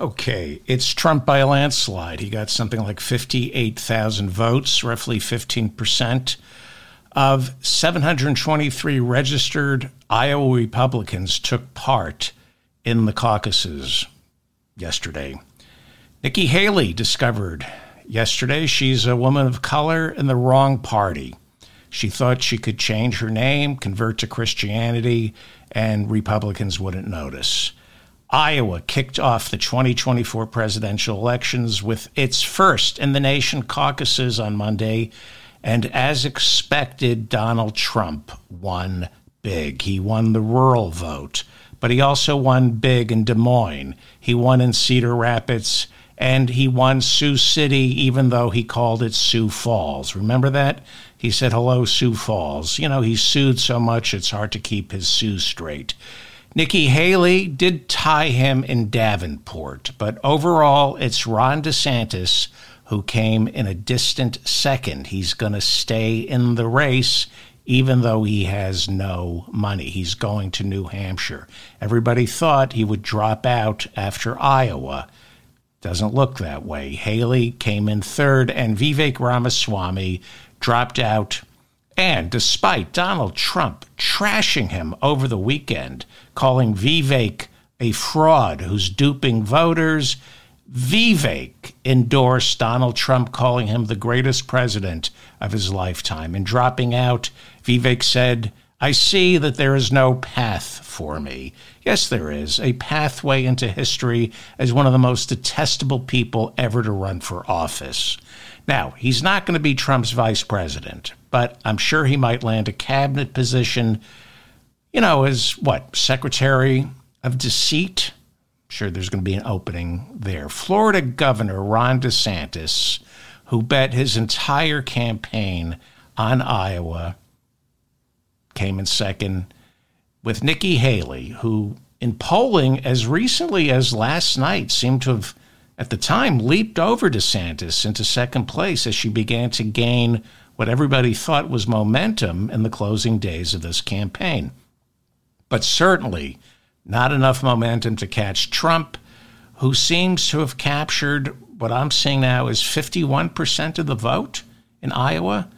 Okay, it's Trump by a landslide. He got something like 58,000 votes, roughly 15%. Of 723 registered Iowa Republicans took part in the caucuses yesterday. Nikki Haley discovered yesterday she's a woman of color in the wrong party. She thought she could change her name, convert to Christianity, and Republicans wouldn't notice. Iowa kicked off the 2024 presidential elections with its first in the nation caucuses on Monday. And as expected, Donald Trump won big. He won the rural vote, but he also won big in Des Moines. He won in Cedar Rapids, and he won Sioux City, even though he called it Sioux Falls. Remember that? He said, Hello, Sioux Falls. You know, he sued so much it's hard to keep his Sioux straight. Nikki Haley did tie him in Davenport, but overall, it's Ron DeSantis who came in a distant second. He's going to stay in the race even though he has no money. He's going to New Hampshire. Everybody thought he would drop out after Iowa. Doesn't look that way. Haley came in third, and Vivek Ramaswamy dropped out and despite Donald Trump trashing him over the weekend, calling Vivek a fraud who's duping voters, Vivek endorsed Donald Trump, calling him the greatest president of his lifetime. And dropping out, Vivek said, I see that there is no path for me. Yes, there is a pathway into history as one of the most detestable people ever to run for office. Now, he's not going to be Trump's vice president, but I'm sure he might land a cabinet position, you know, as what, Secretary of Deceit? I'm sure there's going to be an opening there. Florida Governor Ron DeSantis, who bet his entire campaign on Iowa, came in second with Nikki Haley, who in polling as recently as last night seemed to have at the time leaped over DeSantis into second place as she began to gain what everybody thought was momentum in the closing days of this campaign. But certainly not enough momentum to catch Trump, who seems to have captured what I'm seeing now is 51% of the vote in Iowa.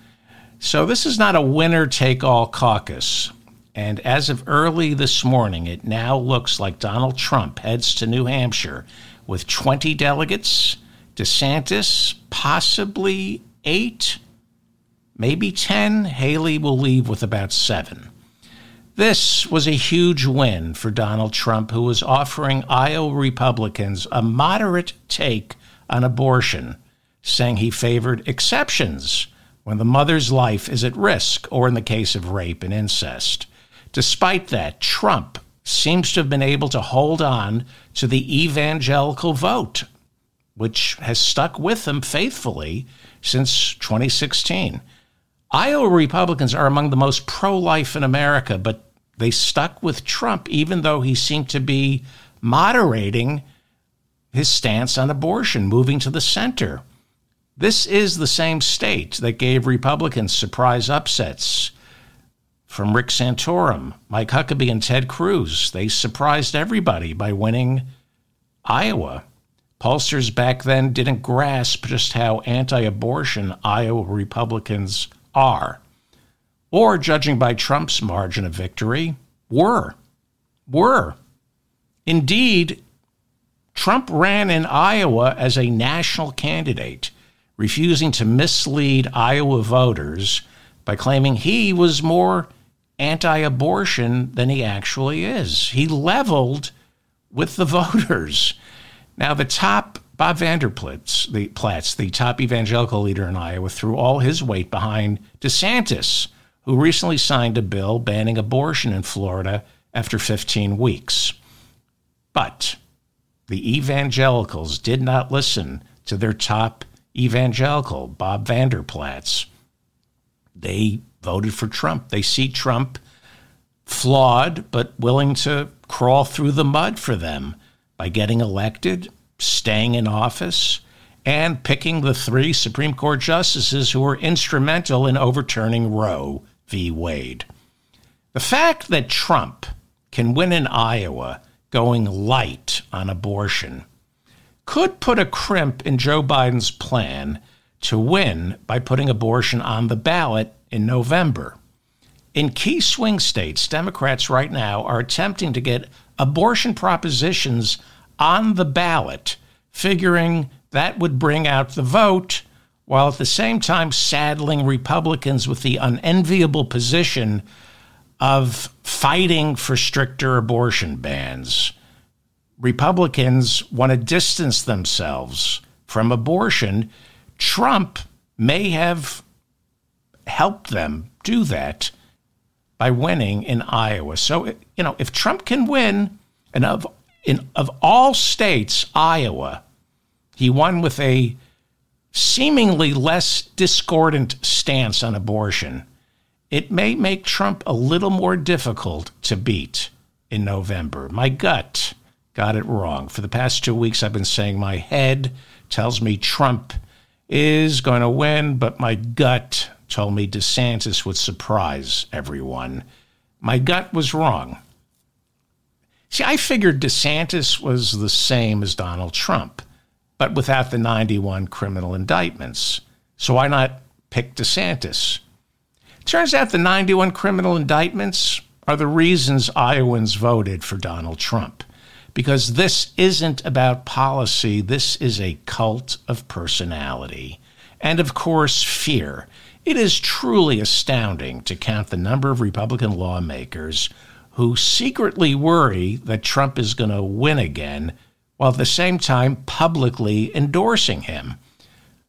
So this is not a winner take all caucus. And as of early this morning, it now looks like Donald Trump heads to New Hampshire with 20 delegates, DeSantis possibly eight, maybe 10. Haley will leave with about seven. This was a huge win for Donald Trump, who was offering Iowa Republicans a moderate take on abortion, saying he favored exceptions when the mother's life is at risk or in the case of rape and incest. Despite that, Trump seems to have been able to hold on to the evangelical vote, which has stuck with him faithfully since 2016. Iowa Republicans are among the most pro life in America, but they stuck with Trump even though he seemed to be moderating his stance on abortion, moving to the center. This is the same state that gave Republicans surprise upsets from Rick Santorum, Mike Huckabee, and Ted Cruz. They surprised everybody by winning Iowa. Pollsters back then didn't grasp just how anti abortion Iowa Republicans are. Or, judging by Trump's margin of victory, were. Were. Indeed, Trump ran in Iowa as a national candidate, refusing to mislead Iowa voters by claiming he was more anti abortion than he actually is. He leveled with the voters. Now, the top, Bob Vander Plaats, the, Platts, the top evangelical leader in Iowa, threw all his weight behind DeSantis, who recently signed a bill banning abortion in Florida after 15 weeks. But the evangelicals did not listen to their top evangelical, Bob Vander Plaats. They voted for Trump. They see Trump flawed, but willing to crawl through the mud for them by getting elected, staying in office, and picking the three Supreme Court justices who were instrumental in overturning Roe v. Wade. The fact that Trump can win in Iowa going light on abortion could put a crimp in Joe Biden's plan to win by putting abortion on the ballot in November. In key swing states, Democrats right now are attempting to get abortion propositions on the ballot, figuring that would bring out the vote, while at the same time saddling Republicans with the unenviable position of fighting for stricter abortion bans. Republicans want to distance themselves from abortion. Trump may have helped them do that by winning in Iowa. So, you know, if Trump can win, and of in of all states, Iowa, he won with a seemingly less discordant stance on abortion. It may make Trump a little more difficult to beat in November. My gut got it wrong. For the past two weeks, I've been saying my head tells me Trump is going to win, but my gut told me DeSantis would surprise everyone. My gut was wrong. See, I figured DeSantis was the same as Donald Trump, but without the 91 criminal indictments. So why not pick DeSantis? Turns out the 91 criminal indictments are the reasons Iowans voted for Donald Trump. Because this isn't about policy, this is a cult of personality. And of course, fear. It is truly astounding to count the number of Republican lawmakers who secretly worry that Trump is going to win again, while at the same time publicly endorsing him.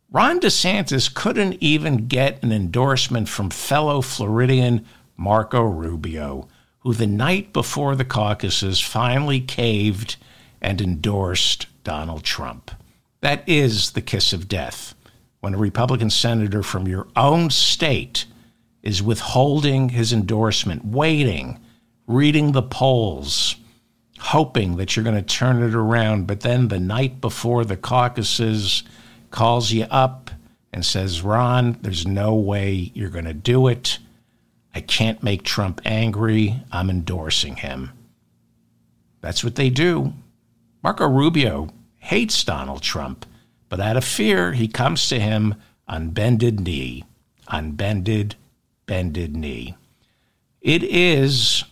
Ron DeSantis couldn't even get an endorsement from fellow Floridian Marco Rubio, who the night before the caucuses finally caved and endorsed Donald Trump. That is the kiss of death when a Republican senator from your own state is withholding his endorsement, waiting, reading the polls, hoping that you're going to turn it around, but then the night before the caucuses calls you up and says, Ron, there's no way you're going to do it. I can't make Trump angry. I'm endorsing him. That's what they do. Marco Rubio hates Donald Trump. But out of fear, he comes to him on bended knee, on bended, bended knee. It is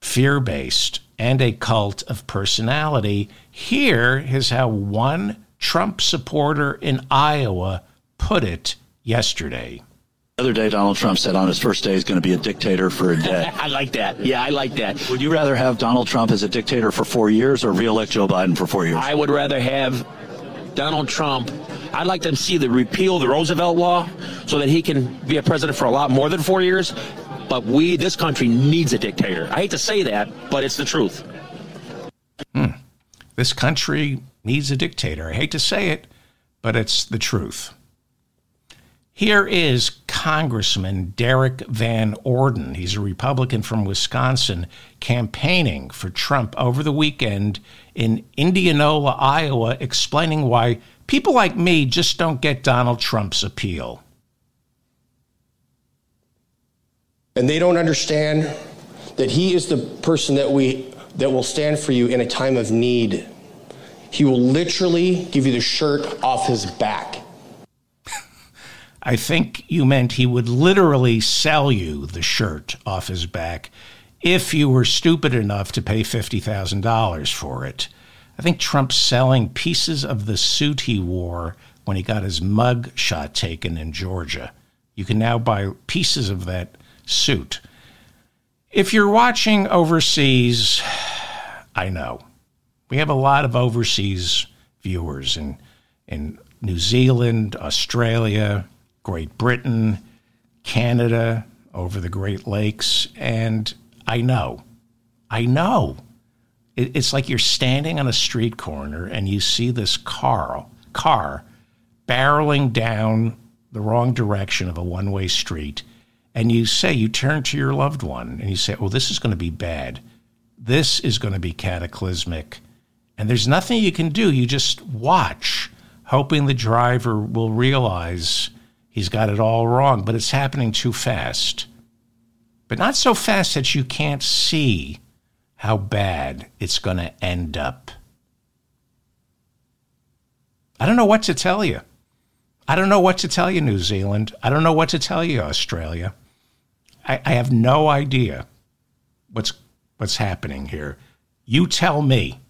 fear based and a cult of personality. Here is how one Trump supporter in Iowa put it yesterday. The other day, Donald Trump said on his first day he's going to be a dictator for a day. I like that. Yeah, I like that. Would you rather have Donald Trump as a dictator for four years or reelect Joe Biden for four years? I would rather have Donald Trump, I'd like to see the repeal the Roosevelt law so that he can be a president for a lot more than four years. But we, this country, needs a dictator. I hate to say that, but it's the truth. Hmm. This country needs a dictator. I hate to say it, but it's the truth. Here is Congressman Derrick Van Orden. He's a Republican from Wisconsin campaigning for Trump over the weekend in Indianola, Iowa, explaining why people like me just don't get Donald Trump's appeal. And they don't understand that he is the person that we that will stand for you in a time of need. He will literally give you the shirt off his back. I think you meant he would literally sell you the shirt off his back if you were stupid enough to pay $50,000 for it. I think Trump's selling pieces of the suit he wore when he got his mug shot taken in Georgia. You can now buy pieces of that suit. If you're watching overseas, I know. We have a lot of overseas viewers in in New Zealand, Australia, Great Britain, Canada, over the Great Lakes. And I know, I know. It's like you're standing on a street corner and you see this car, car barreling down the wrong direction of a one way street. And you say, you turn to your loved one and you say, oh, this is going to be bad. This is going to be cataclysmic. And there's nothing you can do. You just watch, hoping the driver will realize He's got it all wrong, but it's happening too fast. But not so fast that you can't see how bad it's going to end up. I don't know what to tell you. I don't know what to tell you, New Zealand. I don't know what to tell you, Australia. I, I have no idea what's what's happening here. You tell me.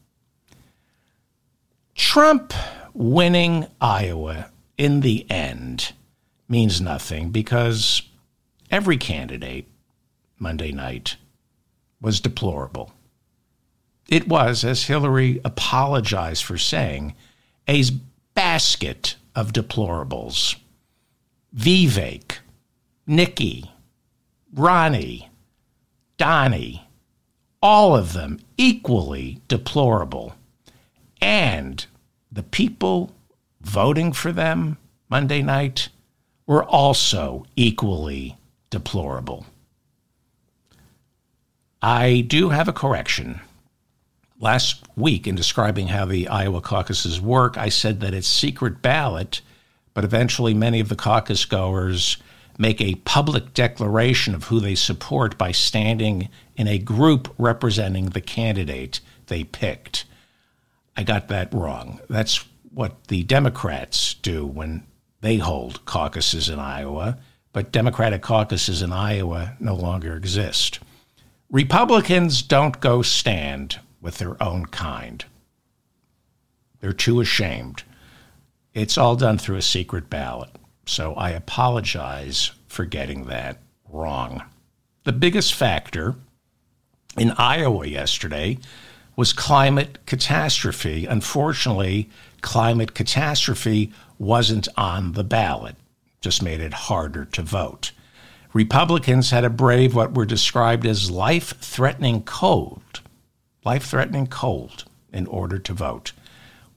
Trump winning Iowa in the end means nothing because every candidate Monday night was deplorable. It was, as Hillary apologized for saying, a basket of deplorables. Vivek, Nikki, Ronnie, Donnie, all of them equally deplorable. And the people voting for them Monday night were also equally deplorable. I do have a correction. Last week, in describing how the Iowa caucuses work, I said that it's secret ballot, but eventually many of the caucus goers make a public declaration of who they support by standing in a group representing the candidate they picked. I got that wrong. That's what the Democrats do when they hold caucuses in Iowa, but Democratic caucuses in Iowa no longer exist. Republicans don't go stand with their own kind. They're too ashamed. It's all done through a secret ballot. So I apologize for getting that wrong. The biggest factor in Iowa yesterday was climate catastrophe. Unfortunately, climate catastrophe wasn't on the ballot, just made it harder to vote. Republicans had to brave what were described as life threatening cold, life threatening cold, in order to vote.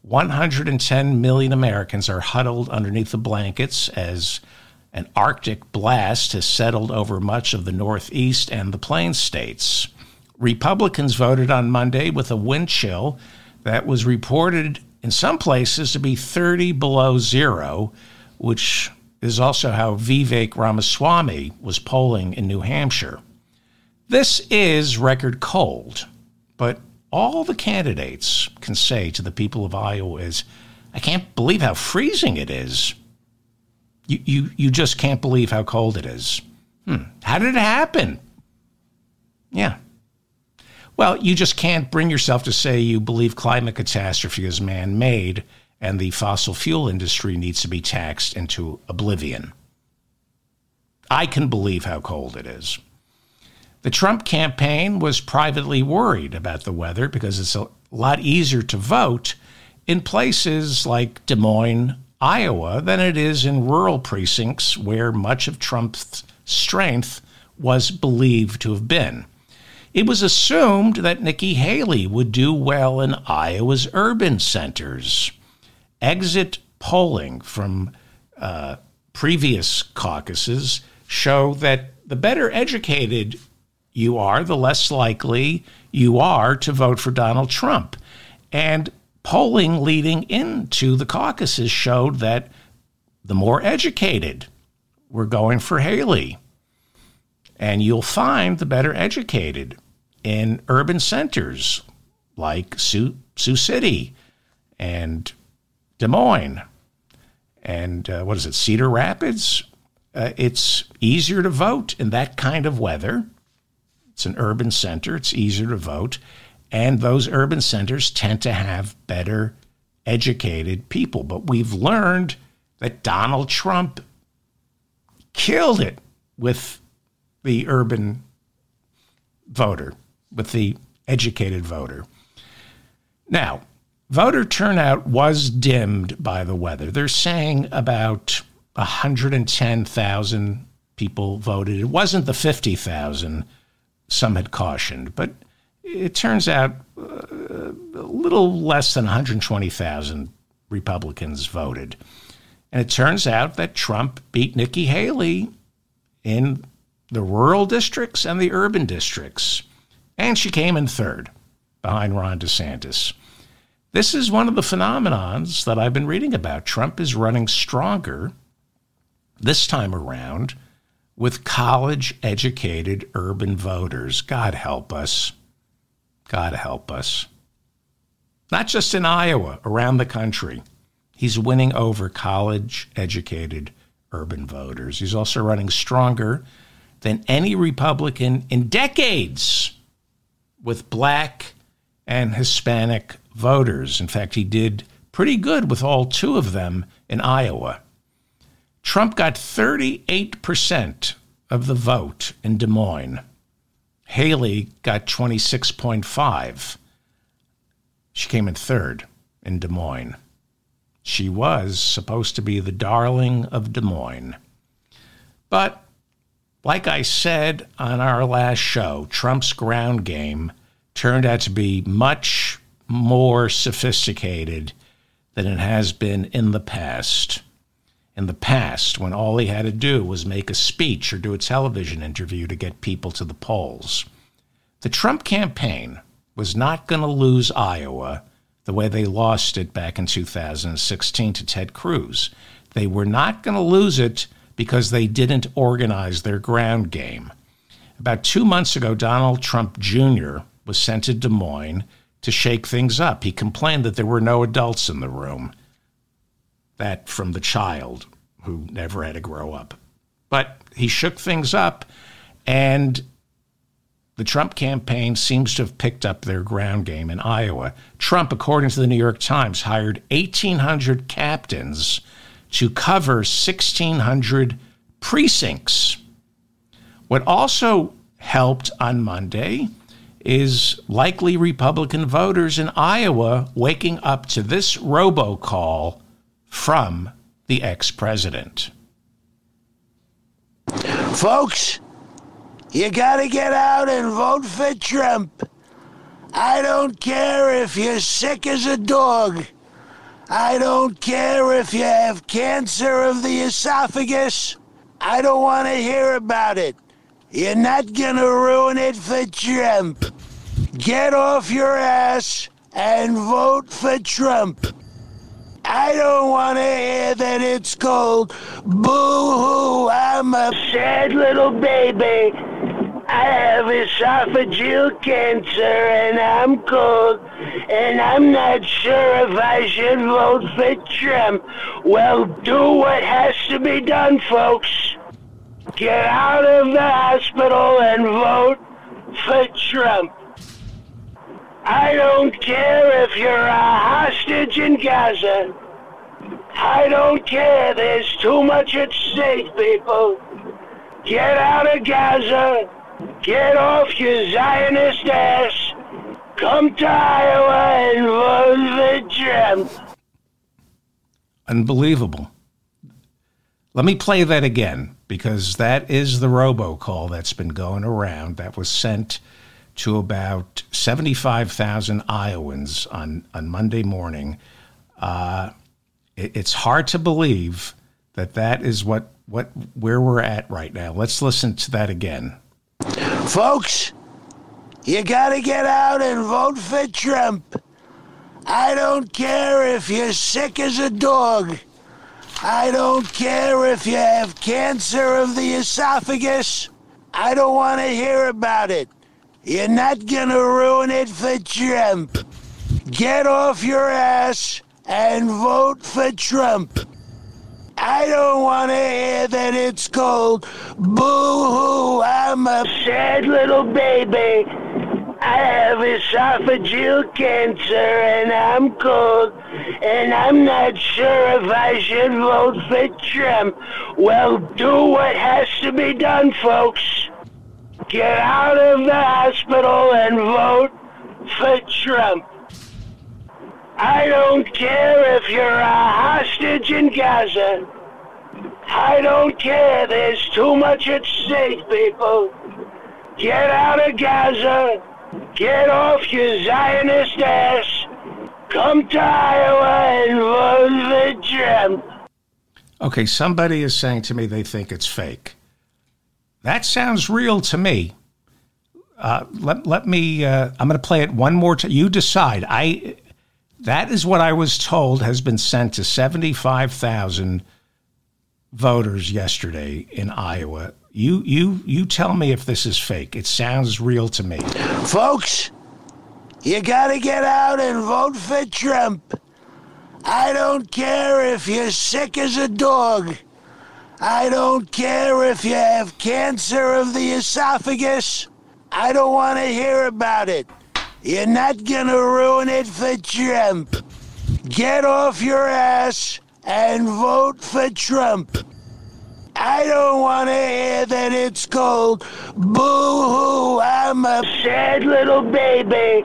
110 million Americans are huddled underneath the blankets as an Arctic blast has settled over much of the Northeast and the Plains states. Republicans voted on Monday with a wind chill that was reported in some places to be 30 below zero, which is also how Vivek Ramaswamy was polling in New Hampshire. This is record cold, but all the candidates can say to the people of Iowa is, I can't believe how freezing it is. You, you, you just can't believe how cold it is. Hmm. How did it happen? Yeah, well, you just can't bring yourself to say you believe climate catastrophe is man made and the fossil fuel industry needs to be taxed into oblivion. I can believe how cold it is. The Trump campaign was privately worried about the weather because it's a lot easier to vote in places like Des Moines, Iowa, than it is in rural precincts where much of Trump's strength was believed to have been. It was assumed that Nikki Haley would do well in Iowa's urban centers. Exit polling from uh, previous caucuses show that the better educated you are, the less likely you are to vote for Donald Trump. And polling leading into the caucuses showed that the more educated were going for Haley and you'll find the better educated in urban centers like Sioux, Sioux City and Des Moines and uh, what is it, Cedar Rapids. Uh, it's easier to vote in that kind of weather. It's an urban center, it's easier to vote. And those urban centers tend to have better educated people. But we've learned that Donald Trump killed it with the urban voter, with the educated voter. Now, voter turnout was dimmed by the weather. They're saying about 110,000 people voted. It wasn't the 50,000 some had cautioned, but it turns out uh, a little less than 120,000 Republicans voted. And it turns out that Trump beat Nikki Haley in the rural districts and the urban districts. And she came in third behind Ron DeSantis. This is one of the phenomenons that I've been reading about. Trump is running stronger this time around with college educated urban voters. God help us. God help us. Not just in Iowa, around the country. he's winning over college educated urban voters. He's also running stronger than any Republican in decades with black and Hispanic voters. In fact, he did pretty good with all two of them in Iowa. Trump got 38% of the vote in Des Moines. Haley got 26.5. She came in third in Des Moines. She was supposed to be the darling of Des Moines. But like I said on our last show, Trump's ground game turned out to be much more sophisticated than it has been in the past in the past when all he had to do was make a speech or do a television interview to get people to the polls. The Trump campaign was not going to lose Iowa the way they lost it back in 2016 to Ted Cruz. They were not going to lose it because they didn't organize their ground game. About two months ago, Donald Trump Jr. was sent to Des Moines to shake things up. He complained that there were no adults in the room that from the child who never had to grow up. But he shook things up, and the Trump campaign seems to have picked up their ground game in Iowa. Trump, according to the New York Times, hired 1,800 captains to cover 1,600 precincts. What also helped on Monday is likely Republican voters in Iowa waking up to this robocall from the ex president. Folks, you gotta get out and vote for Trump. I don't care if you're sick as a dog. I don't care if you have cancer of the esophagus. I don't want to hear about it. You're not gonna ruin it for Trump. Get off your ass and vote for Trump. I don't want to hear that it's cold. Boo hoo, I'm a sad little baby. I have esophageal cancer and I'm cold. And I'm not sure if I should vote for Trump. Well, do what has to be done, folks. Get out of the hospital and vote for Trump. I don't care if you're a hostage in Gaza. I don't care. There's too much at stake, people. Get out of Gaza. Get off your Zionist ass. Come to Iowa and vote. Unbelievable. Let me play that again because that is the robocall that's been going around that was sent to about 75,000 Iowans on, on Monday morning. Uh, it's hard to believe that that is what, what where we're at right now. Let's listen to that again. Folks, you gotta get out and vote for Trump. I don't care if you're sick as a dog. I don't care if you have cancer of the esophagus. I don't want to hear about it. You're not gonna ruin it for Trump. Get off your ass and vote for Trump. I don't want to hear that it's cold. Boo hoo, I'm a sad little baby. I have esophageal cancer and I'm cold. And I'm not sure if I should vote for Trump. Well, do what has to be done, folks. Get out of the hospital and vote for Trump. I don't care if you're a hostage in Gaza. I don't care. There's too much at stake, people. Get out of Gaza. Get off your Zionist ass. Come to Iowa and vote for Trump. Okay, somebody is saying to me they think it's fake. That sounds real to me. Uh, let let me. Uh, I'm going to play it one more time. You decide. I. That is what I was told has been sent to 75,000 voters yesterday in Iowa. You you you tell me if this is fake. It sounds real to me. Folks, you gotta get out and vote for Trump. I don't care if you're sick as a dog. I don't care if you have cancer of the esophagus. I don't want to hear about it. You're not gonna ruin it for Trump. Get off your ass and vote for Trump. I don't want to hear that it's cold. Boo hoo, I'm a sad little baby.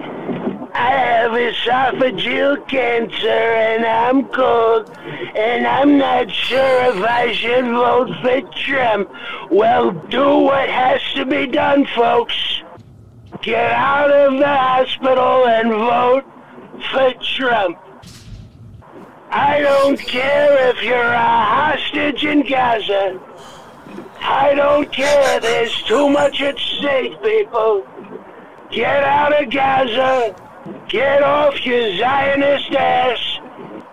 I have esophageal cancer and I'm cold and I'm not sure if I should vote for Trump. Well, do what has to be done, folks. Get out of the hospital and vote for Trump. I don't care if you're a hostage in Gaza. I don't care. There's too much at stake, people. Get out of Gaza. Get off your Zionist ass.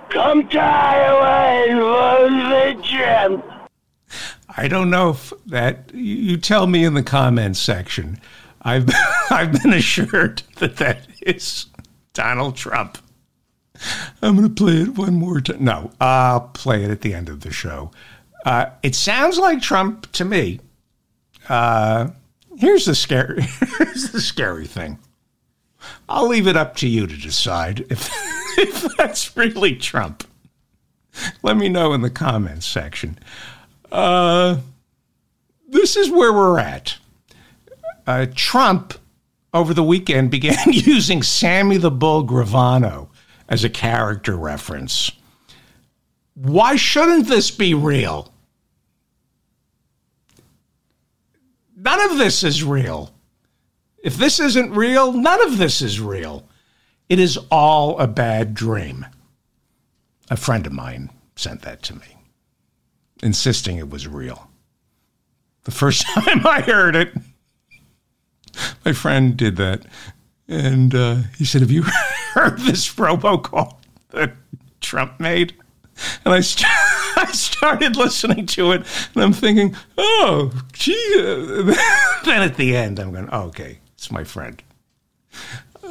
Come to Iowa and vote for Trump. I don't know if that. You tell me in the comments section. I've I've been assured that that is Donald Trump. I'm going to play it one more time. No, I'll play it at the end of the show. Uh, it sounds like Trump to me. Uh, here's the scary. Here's the scary thing. I'll leave it up to you to decide if if that's really Trump. Let me know in the comments section. Uh, this is where we're at. Uh, Trump over the weekend began using Sammy the Bull Gravano as a character reference. Why shouldn't this be real? None of this is real. If this isn't real, none of this is real. It is all a bad dream. A friend of mine sent that to me, insisting it was real. The first time I heard it, my friend did that. And uh, he said, Have you heard this robocall that Trump made? And I, st- I started listening to it, and I'm thinking, oh, gee. then at the end, I'm going, oh, okay, it's my friend.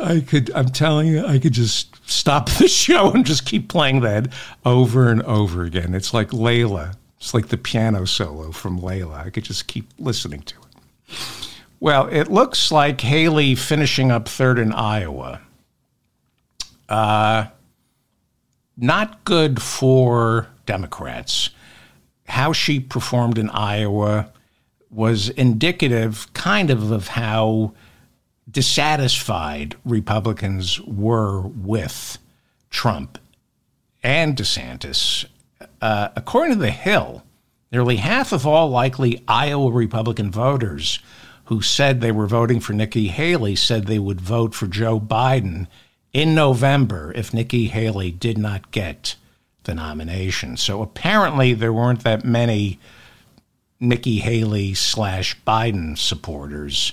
I could, I'm telling you, I could just stop the show and just keep playing that over and over again. It's like Layla. It's like the piano solo from Layla. I could just keep listening to it. Well, it looks like Haley finishing up third in Iowa. Uh, not good for Democrats. How she performed in Iowa was indicative, kind of, of how dissatisfied Republicans were with Trump and DeSantis. Uh, according to The Hill, nearly half of all likely Iowa Republican voters who said they were voting for Nikki Haley said they would vote for Joe Biden in November if Nikki Haley did not get the nomination. So apparently there weren't that many Nikki Haley slash Biden supporters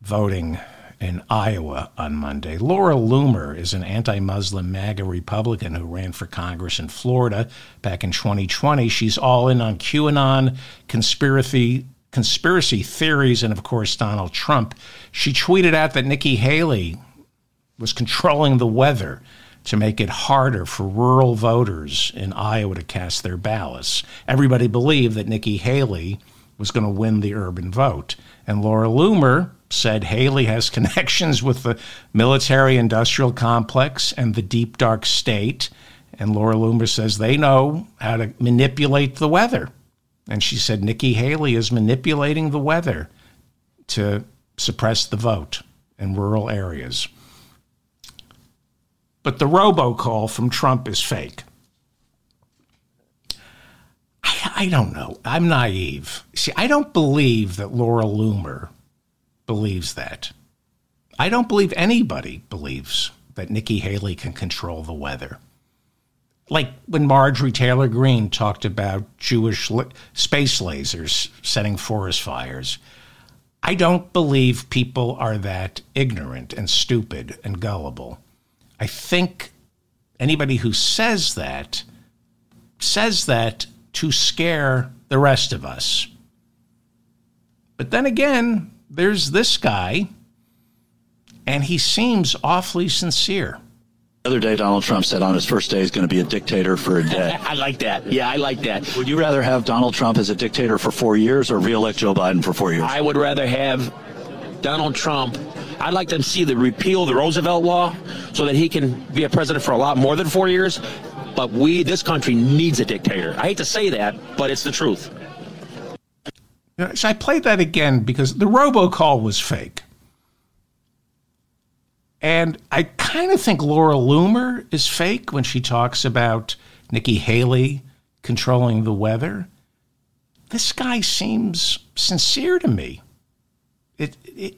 voting in Iowa on Monday. Laura Loomer is an anti Muslim MAGA Republican who ran for Congress in Florida back in 2020. She's all in on QAnon, conspiracy, conspiracy theories, and of course, Donald Trump. She tweeted out that Nikki Haley was controlling the weather to make it harder for rural voters in Iowa to cast their ballots. Everybody believed that Nikki Haley was going to win the urban vote. And Laura Loomer said Haley has connections with the military industrial complex and the deep dark state. And Laura Loomer says they know how to manipulate the weather. And she said Nikki Haley is manipulating the weather to suppress the vote in rural areas. But the robocall from Trump is fake. I, I don't know. I'm naive. See, I don't believe that Laura Loomer believes that. I don't believe anybody believes that Nikki Haley can control the weather. Like when Marjorie Taylor Greene talked about Jewish li- space lasers setting forest fires. I don't believe people are that ignorant and stupid and gullible. I think anybody who says that says that to scare the rest of us. But then again, there's this guy, and he seems awfully sincere. The other day, Donald Trump said on his first day he's going to be a dictator for a day. I like that. Yeah, I like that. Would you rather have Donald Trump as a dictator for four years or reelect Joe Biden for four years? I would rather have Donald Trump. I'd like to see the repeal of the Roosevelt law so that he can be a president for a lot more than four years. But we, this country, needs a dictator. I hate to say that, but it's the truth. Should I play that again because the robocall was fake. And I kind of think Laura Loomer is fake when she talks about Nikki Haley controlling the weather. This guy seems sincere to me. It, it,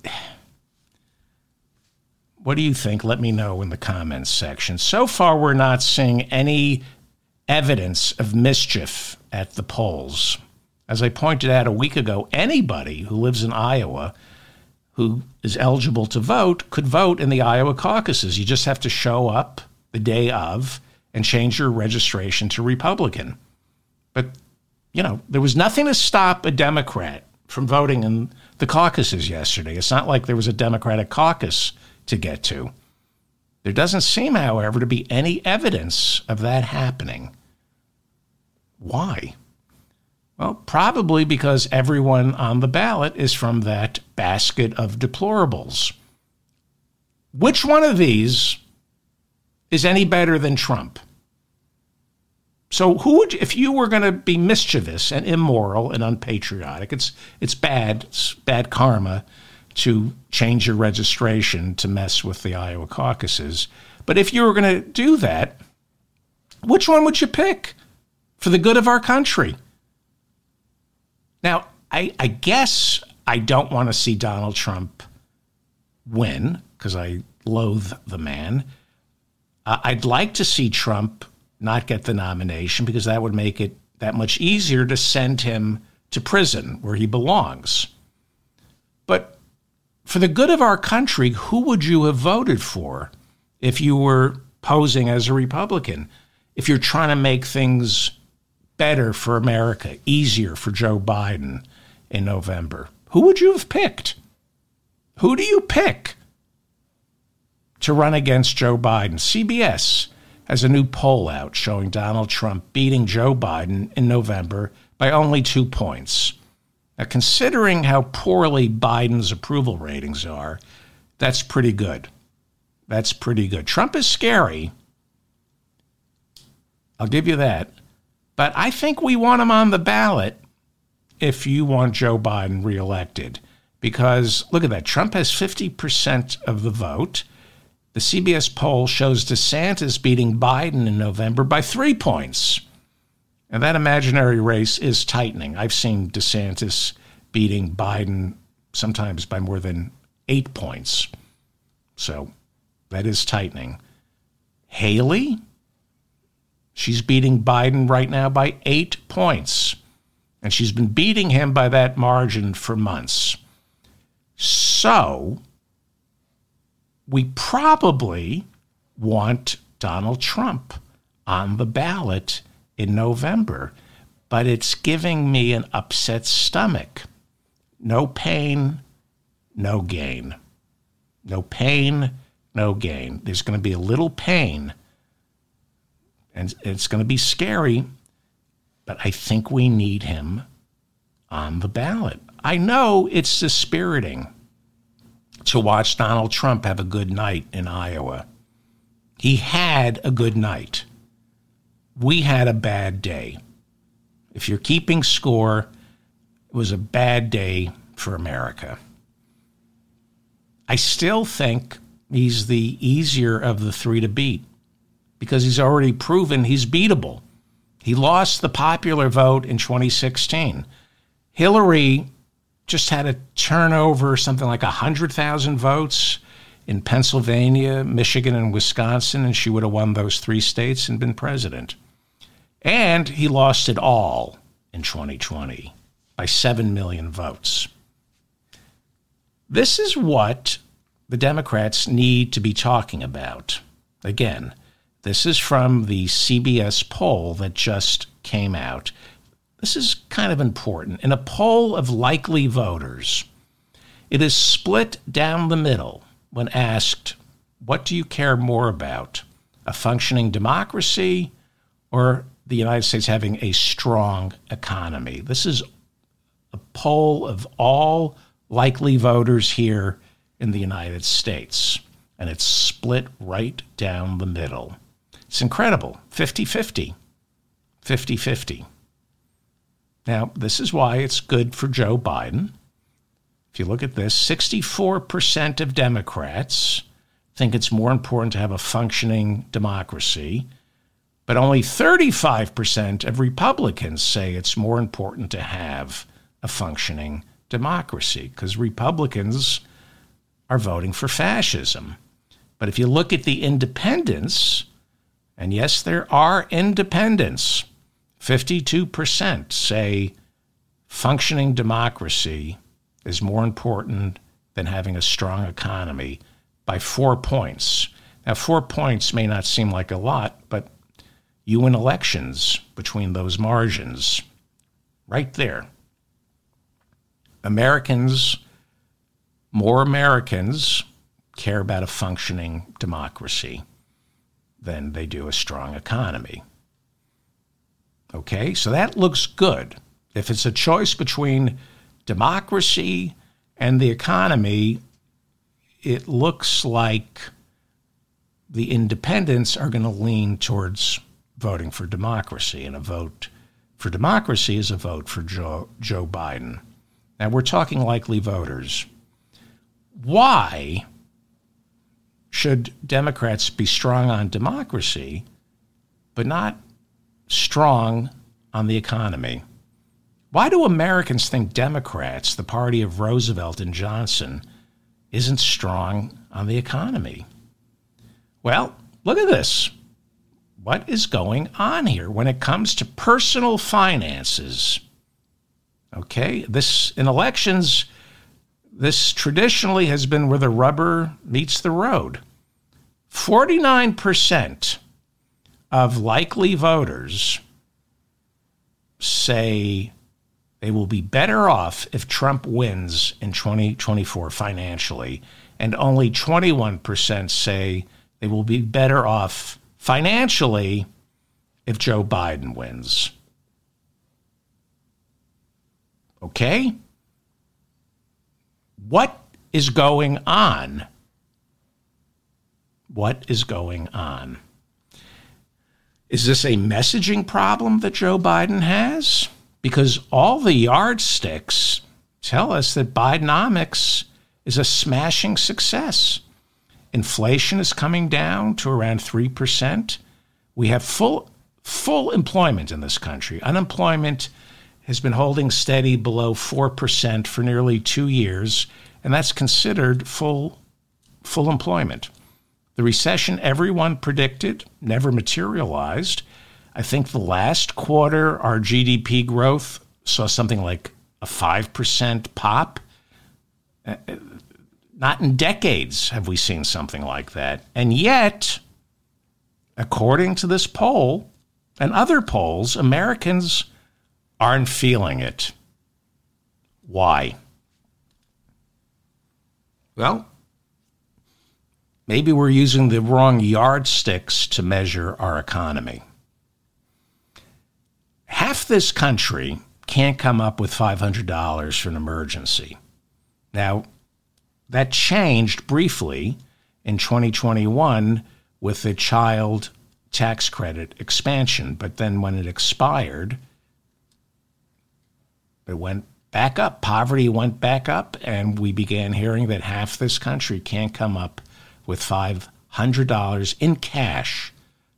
what do you think? Let me know in the comments section. So far, we're not seeing any evidence of mischief at the polls. As I pointed out a week ago, anybody who lives in Iowa who is eligible to vote could vote in the Iowa caucuses. You just have to show up the day of and change your registration to Republican. But, you know, there was nothing to stop a Democrat from voting in the caucuses yesterday. It's not like there was a Democratic caucus to get to. There doesn't seem, however, to be any evidence of that happening. Why? Well, probably because everyone on the ballot is from that basket of deplorables. Which one of these is any better than Trump? So, who would, if you were going to be mischievous and immoral and unpatriotic, it's it's bad, it's bad karma to change your registration to mess with the Iowa caucuses. But if you were going to do that, which one would you pick for the good of our country? Now, I, I guess I don't want to see Donald Trump win because I loathe the man. Uh, I'd like to see Trump not get the nomination because that would make it that much easier to send him to prison where he belongs. But for the good of our country, who would you have voted for if you were posing as a Republican? If you're trying to make things better for America, easier for Joe Biden in November, who would you have picked? Who do you pick to run against Joe Biden? CBS has a new poll out showing Donald Trump beating Joe Biden in November by only two points. Now, considering how poorly Biden's approval ratings are, that's pretty good. That's pretty good. Trump is scary. I'll give you that. But I think we want him on the ballot if you want Joe Biden reelected. Because look at that. Trump has 50% of the vote. The CBS poll shows DeSantis beating Biden in November by three points. And that imaginary race is tightening. I've seen DeSantis beating Biden sometimes by more than eight points. So that is tightening. Haley, she's beating Biden right now by eight points. And she's been beating him by that margin for months. So we probably want Donald Trump on the ballot in November, but it's giving me an upset stomach. No pain, no gain. No pain, no gain. There's going to be a little pain, and it's going to be scary, but I think we need him on the ballot. I know it's dispiriting to watch Donald Trump have a good night in Iowa. He had a good night. We had a bad day. If you're keeping score, it was a bad day for America. I still think he's the easier of the three to beat because he's already proven he's beatable. He lost the popular vote in 2016. Hillary just had a turnover something like 100,000 votes in Pennsylvania, Michigan, and Wisconsin, and she would have won those three states and been president. And he lost it all in 2020 by 7 million votes. This is what the Democrats need to be talking about. Again, this is from the CBS poll that just came out. This is kind of important. In a poll of likely voters, it is split down the middle when asked, What do you care more about? a functioning democracy or the United States having a strong economy. This is a poll of all likely voters here in the United States, and it's split right down the middle. It's incredible 50 50. 50 50. Now, this is why it's good for Joe Biden. If you look at this, 64% of Democrats think it's more important to have a functioning democracy, but only 35% of Republicans say it's more important to have a functioning democracy because Republicans are voting for fascism. But if you look at the independents, and yes, there are independents, 52% say functioning democracy is more important than having a strong economy by four points. Now, four points may not seem like a lot, but you win elections between those margins. Right there. Americans, more Americans, care about a functioning democracy than they do a strong economy. Okay, so that looks good. If it's a choice between democracy and the economy, it looks like the independents are going to lean towards voting for democracy, and a vote for democracy is a vote for Joe, Joe Biden. Now, we're talking likely voters. Why should Democrats be strong on democracy, but not strong on the economy? Why do Americans think Democrats, the party of Roosevelt and Johnson, isn't strong on the economy? Well, look at this. What is going on here when it comes to personal finances? Okay, this in elections, this traditionally has been where the rubber meets the road. 49% of likely voters say they will be better off if Trump wins in 2024 financially, and only 21% say they will be better off financially if Joe Biden wins. Okay? What is going on? What is going on? Is this a messaging problem that Joe Biden has? because all the yardsticks tell us that Bidenomics is a smashing success. Inflation is coming down to around 3%. We have full full employment in this country. Unemployment has been holding steady below 4% for nearly 2 years, and that's considered full full employment. The recession everyone predicted never materialized. I think the last quarter, our GDP growth saw something like a 5% pop. Uh, not in decades have we seen something like that. And yet, according to this poll and other polls, Americans aren't feeling it. Why? Well, maybe we're using the wrong yardsticks to measure our economy half this country can't come up with $500 for an emergency. Now, that changed briefly in 2021 with the child tax credit expansion, but then when it expired, it went back up. Poverty went back up, and we began hearing that half this country can't come up with $500 in cash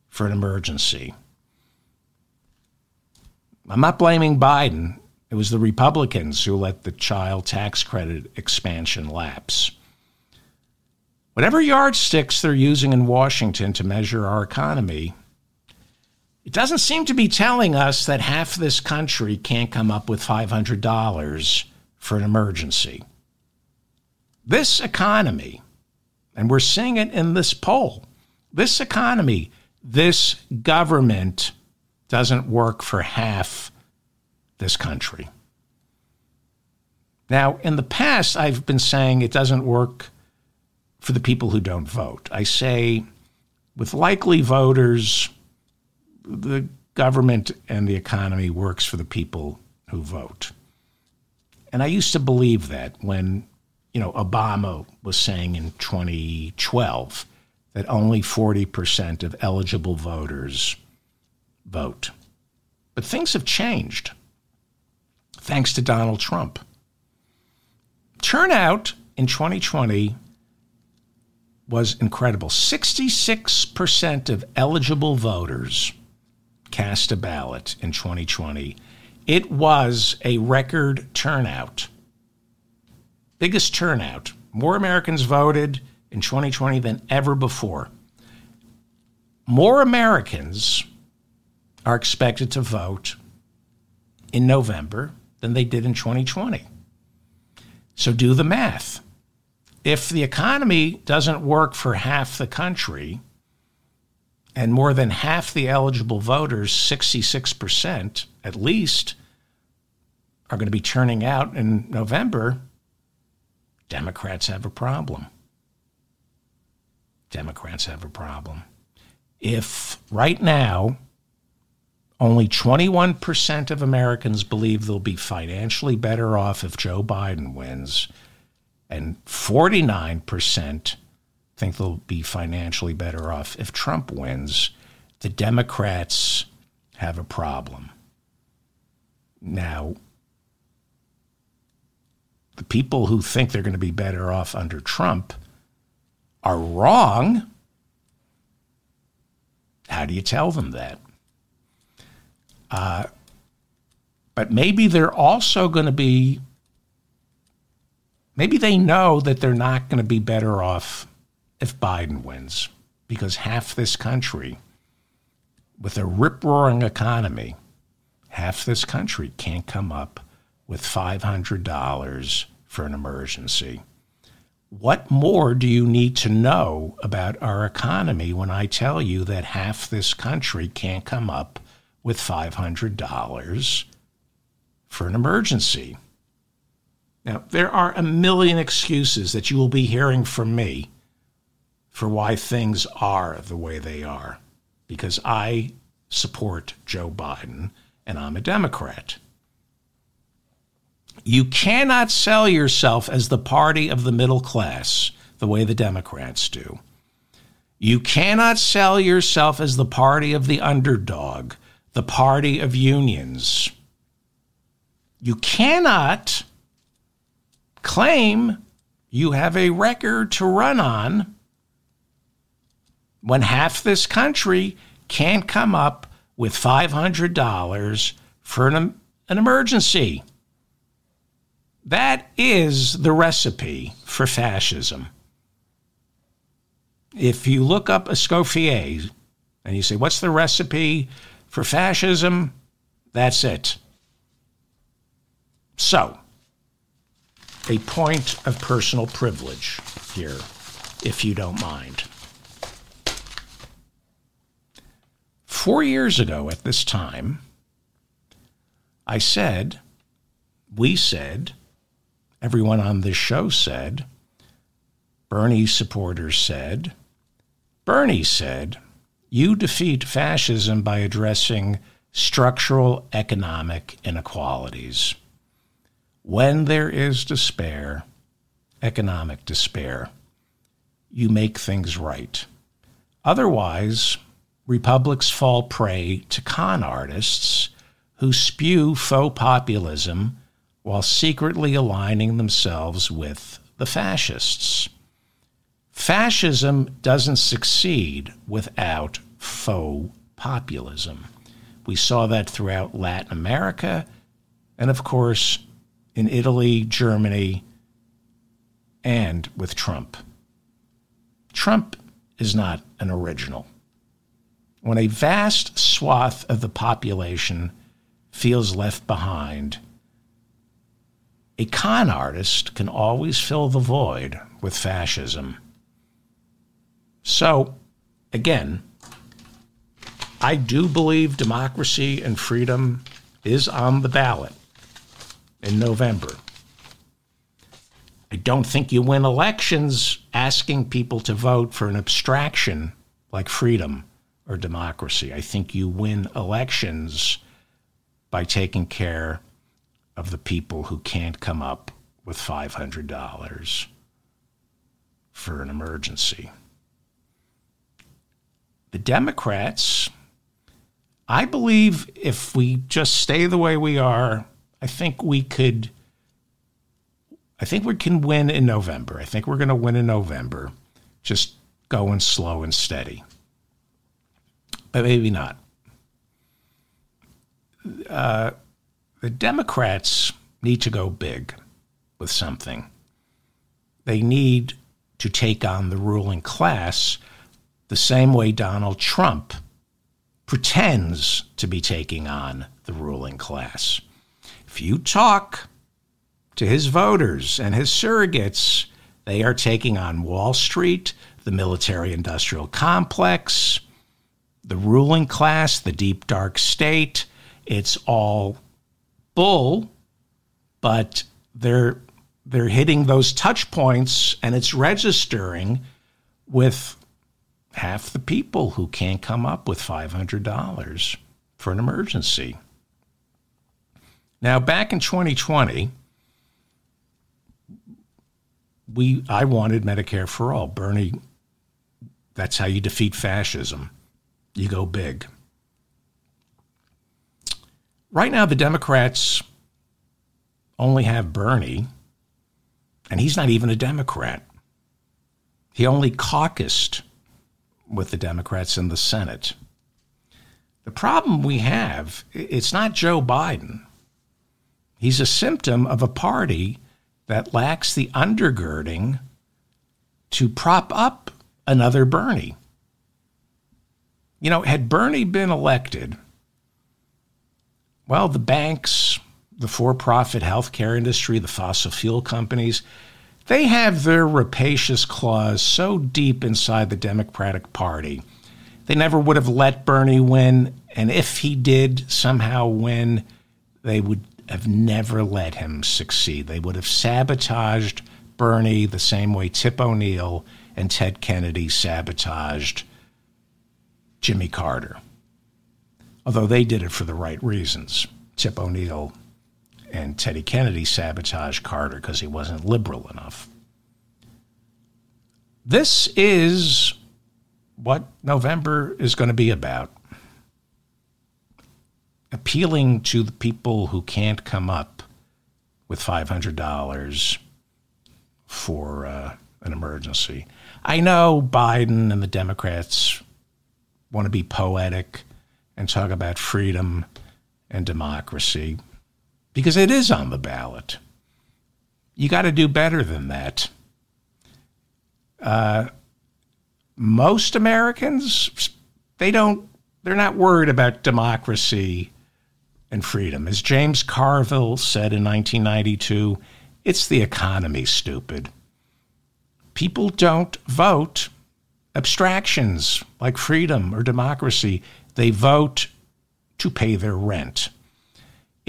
for an emergency. I'm not blaming Biden. It was the Republicans who let the child tax credit expansion lapse. Whatever yardsticks they're using in Washington to measure our economy, it doesn't seem to be telling us that half this country can't come up with $500 for an emergency. This economy, and we're seeing it in this poll, this economy, this government doesn't work for half this country. Now, in the past, I've been saying it doesn't work for the people who don't vote. I say with likely voters, the government and the economy works for the people who vote. And I used to believe that when, you know, Obama was saying in 2012 that only 40% of eligible voters vote. But things have changed thanks to Donald Trump. Turnout in 2020 was incredible. 66% of eligible voters cast a ballot in 2020. It was a record turnout. Biggest turnout. More Americans voted in 2020 than ever before. More Americans are expected to vote in November than they did in 2020. So do the math. If the economy doesn't work for half the country, and more than half the eligible voters, 66% at least, are going to be turning out in November, Democrats have a problem. Democrats have a problem. If right now only 21% of Americans believe they'll be financially better off if Joe Biden wins, and 49% think they'll be financially better off if Trump wins. The Democrats have a problem. Now, the people who think they're going to be better off under Trump are wrong. How do you tell them that? Uh, but maybe they're also going to be, maybe they know that they're not going to be better off if Biden wins because half this country, with a rip roaring economy, half this country can't come up with $500 for an emergency. What more do you need to know about our economy when I tell you that half this country can't come up with $500 for an emergency? Now, there are a million excuses that you will be hearing from me for why things are the way they are, because I support Joe Biden and I'm a Democrat. You cannot sell yourself as the party of the middle class the way the Democrats do. You cannot sell yourself as the party of the underdog, the party of unions. You cannot claim you have a record to run on when half this country can't come up with $500 for an, an emergency. That is the recipe for fascism. If you look up Escoffier and you say, What's the recipe for fascism? That's it. So, a point of personal privilege here, if you don't mind. Four years ago at this time, I said, we said, everyone on this show said, Bernie supporters said, Bernie said, you defeat fascism by addressing structural economic inequalities. When there is despair, economic despair, you make things right. Otherwise, republics fall prey to con artists who spew faux populism while secretly aligning themselves with the fascists. Fascism doesn't succeed without faux populism. We saw that throughout Latin America and, of course, in Italy, Germany, and with Trump. Trump is not an original when a vast swath of the population feels left behind, a con artist can always fill the void with fascism. So, again, I do believe democracy and freedom is on the ballot in November. I don't think you win elections asking people to vote for an abstraction like freedom or democracy. I think you win elections by taking care of the people who can't come up with $500 for an emergency. The Democrats, I believe if we just stay the way we are, I think we could. I think we can win in November. I think we're going to win in November. Just going slow and steady. But maybe not. Uh, the Democrats need to go big with something. They need to take on the ruling class the same way Donald Trump pretends to be taking on the ruling class. If you talk to his voters and his surrogates, they are taking on Wall Street, the military industrial complex, the ruling class, the deep dark state. It's all bull, but they're they're hitting those touch points and it's registering with half the people who can't come up with $500 for an emergency. Now, back in 2020, we I wanted Medicare for all. Bernie, that's how you defeat fascism. You go big. Right now, the Democrats only have Bernie, and he's not even a Democrat. He only caucused with the Democrats in the Senate. The problem we have, it's not Joe Biden. He's a symptom of a party that lacks the undergirding to prop up another Bernie. You know, had Bernie been elected, well, the banks, the for profit healthcare industry, the fossil fuel companies, they have their rapacious claws so deep inside the Democratic Party. They never would have let Bernie win. And if he did somehow win, they would have never let him succeed. They would have sabotaged Bernie the same way Tip O'Neill and Ted Kennedy sabotaged Jimmy Carter. Although they did it for the right reasons. Tip O'Neill and Teddy Kennedy sabotaged Carter because he wasn't liberal enough. This is what November is going to be about appealing to the people who can't come up with $500 for uh, an emergency. I know Biden and the Democrats want to be poetic and talk about freedom and democracy because it is on the ballot. You got to do better than that. Uh, most Americans, they don't, they're not worried about democracy and freedom. As James Carville said in 1992, it's the economy, stupid. People don't vote abstractions like freedom or democracy. They vote to pay their rent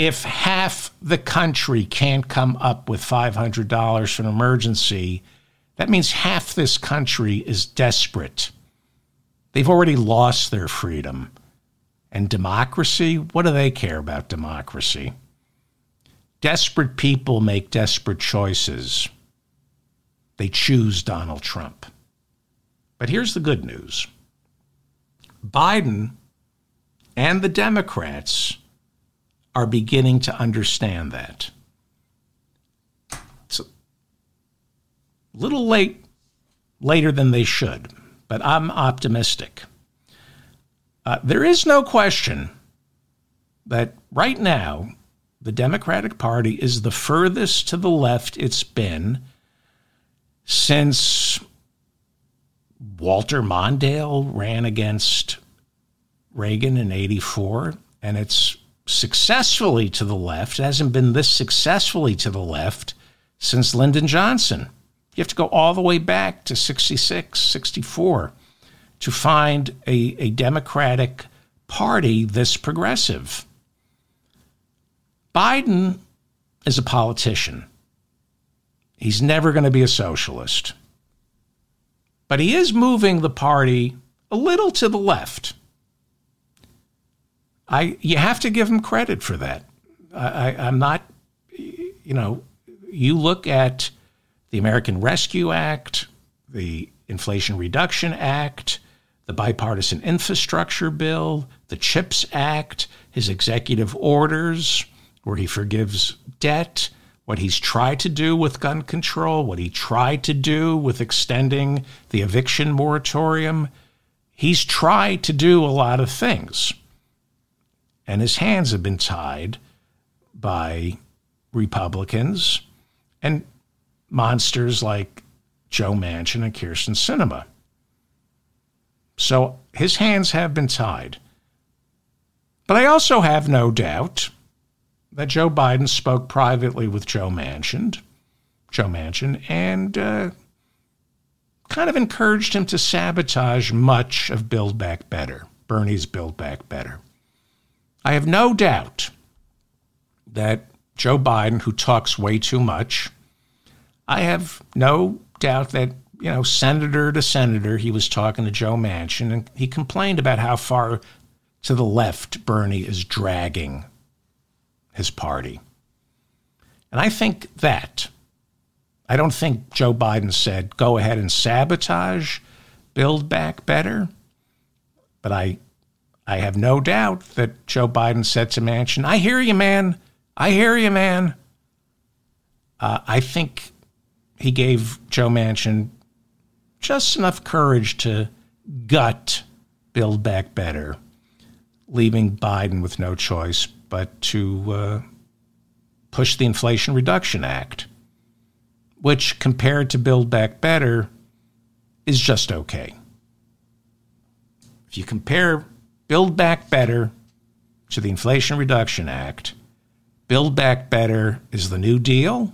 if half the country can't come up with $500 for an emergency, that means half this country is desperate. They've already lost their freedom. And democracy, what do they care about democracy? Desperate people make desperate choices. They choose Donald Trump. But here's the good news Biden and the Democrats are beginning to understand that. It's a little late, later than they should, but I'm optimistic. Uh, there is no question that right now, the Democratic Party is the furthest to the left it's been since Walter Mondale ran against Reagan in 84, and it's successfully to the left. It hasn't been this successfully to the left since Lyndon Johnson. You have to go all the way back to 66, 64 to find a, a Democratic Party this progressive. Biden is a politician. He's never going to be a socialist. But he is moving the party a little to the left. I you have to give him credit for that. I, I, I'm not, you know, you look at the American Rescue Act, the Inflation Reduction Act, the Bipartisan Infrastructure Bill, the CHIPS Act, his executive orders, where he forgives debt, what he's tried to do with gun control, what he tried to do with extending the eviction moratorium. He's tried to do a lot of things. And his hands have been tied by Republicans and monsters like Joe Manchin and Kyrsten Sinema. So his hands have been tied. But I also have no doubt that Joe Biden spoke privately with Joe Manchin, Joe Manchin, and uh, kind of encouraged him to sabotage much of Build Back Better, Bernie's Build Back Better. I have no doubt that Joe Biden, who talks way too much, I have no doubt that, you know, senator to senator, he was talking to Joe Manchin and he complained about how far to the left Bernie is dragging his party. And I think that, I don't think Joe Biden said, go ahead and sabotage, build back better. But I, I have no doubt that Joe Biden said to Manchin, I hear you, man. I hear you, man. Uh, I think he gave Joe Manchin just enough courage to gut Build Back Better, leaving Biden with no choice but to uh, push the Inflation Reduction Act, which compared to Build Back Better is just okay. If you compare Build Back Better to the Inflation Reduction Act, Build Back Better is the New Deal,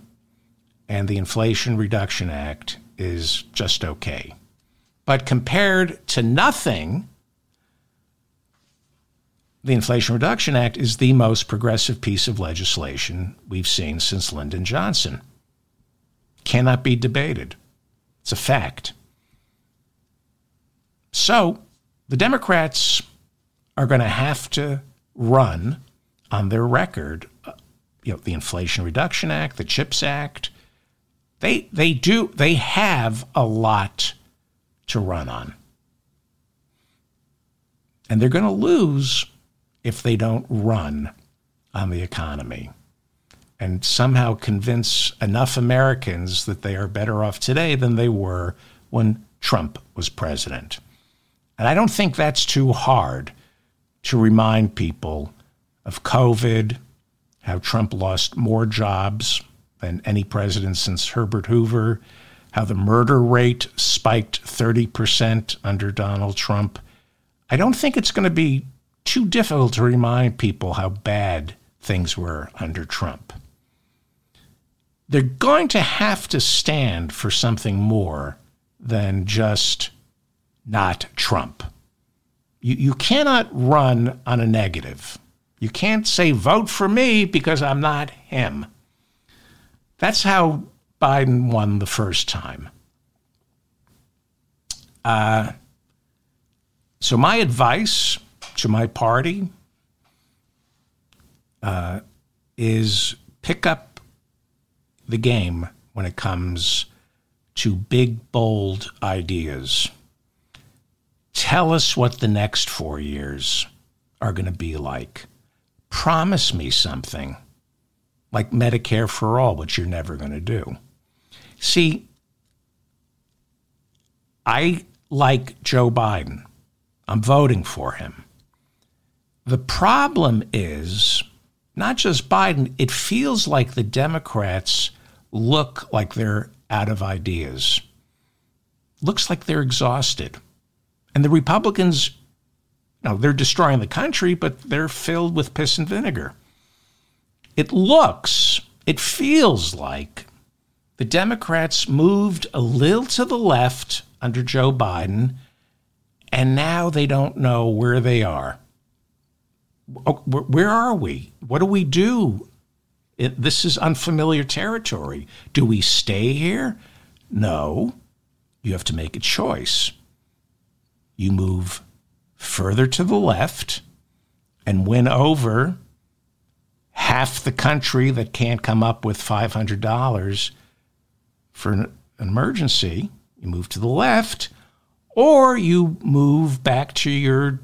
and the Inflation Reduction Act is just okay. But compared to nothing, the Inflation Reduction Act is the most progressive piece of legislation we've seen since Lyndon Johnson. Cannot be debated. It's a fact. So the Democrats are going to have to run on their record, you know, the Inflation Reduction Act, the CHIPS Act. They they do they have a lot to run on. And they're going to lose if they don't run on the economy and somehow convince enough Americans that they are better off today than they were when Trump was president. And I don't think that's too hard to remind people of COVID, how Trump lost more jobs than any president since Herbert Hoover, how the murder rate spiked 30% under Donald Trump. I don't think it's going to be too difficult to remind people how bad things were under Trump. They're going to have to stand for something more than just not Trump. You, you cannot run on a negative. You can't say, vote for me because I'm not him. That's how Biden won the first time. Uh, so, my advice to my party uh, is pick up the game when it comes to big, bold ideas. Tell us what the next four years are going to be like. Promise me something like Medicare for all, which you're never going to do. See, I like Joe Biden. I'm voting for him. The problem is not just Biden, it feels like the Democrats look like they're out of ideas. Looks like they're exhausted. And the Republicans, you know, they're destroying the country, but they're filled with piss and vinegar. It looks, it feels like the Democrats moved a little to the left under Joe Biden, and now they don't know where they are. Oh, where are we? What do we do? It, this is unfamiliar territory. Do we stay here? No. You have to make a choice. You move further to the left and win over half the country that can't come up with $500 for an emergency, you move to the left, or you move back to your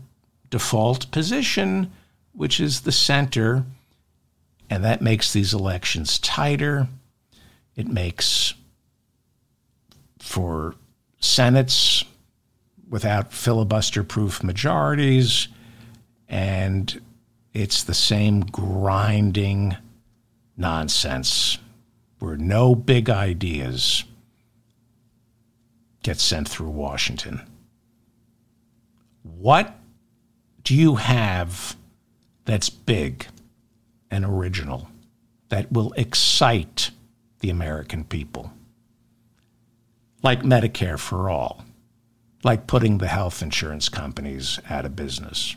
default position, which is the center, and that makes these elections tighter. It makes for senates without filibuster proof majorities, and it's the same grinding nonsense where no big ideas get sent through Washington. What do you have that's big and original that will excite the American people? Like Medicare for all, like putting the health insurance companies out of business.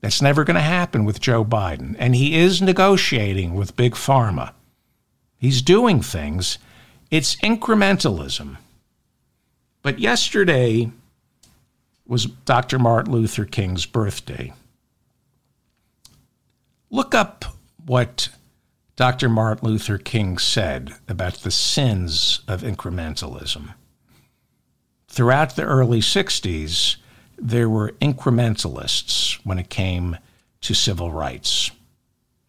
That's never going to happen with Joe Biden. And he is negotiating with Big Pharma. He's doing things. It's incrementalism. But yesterday was Dr. Martin Luther King's birthday. Look up what Dr. Martin Luther King said about the sins of incrementalism. Throughout the early 60s, there were incrementalists when it came to civil rights.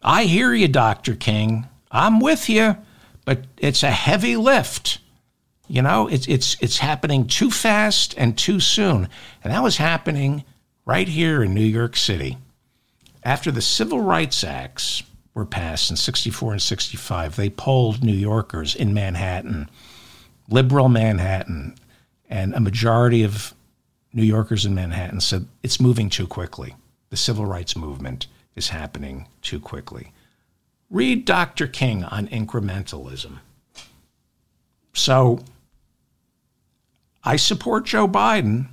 I hear you, Dr. King. I'm with you, but it's a heavy lift. You know, it's it's it's happening too fast and too soon. And that was happening right here in New York City. After the Civil Rights Acts were passed in 64 and 65, they polled New Yorkers in Manhattan, liberal Manhattan, and a majority of New Yorkers in Manhattan said it's moving too quickly. The civil rights movement is happening too quickly. Read Dr. King on incrementalism. So I support Joe Biden.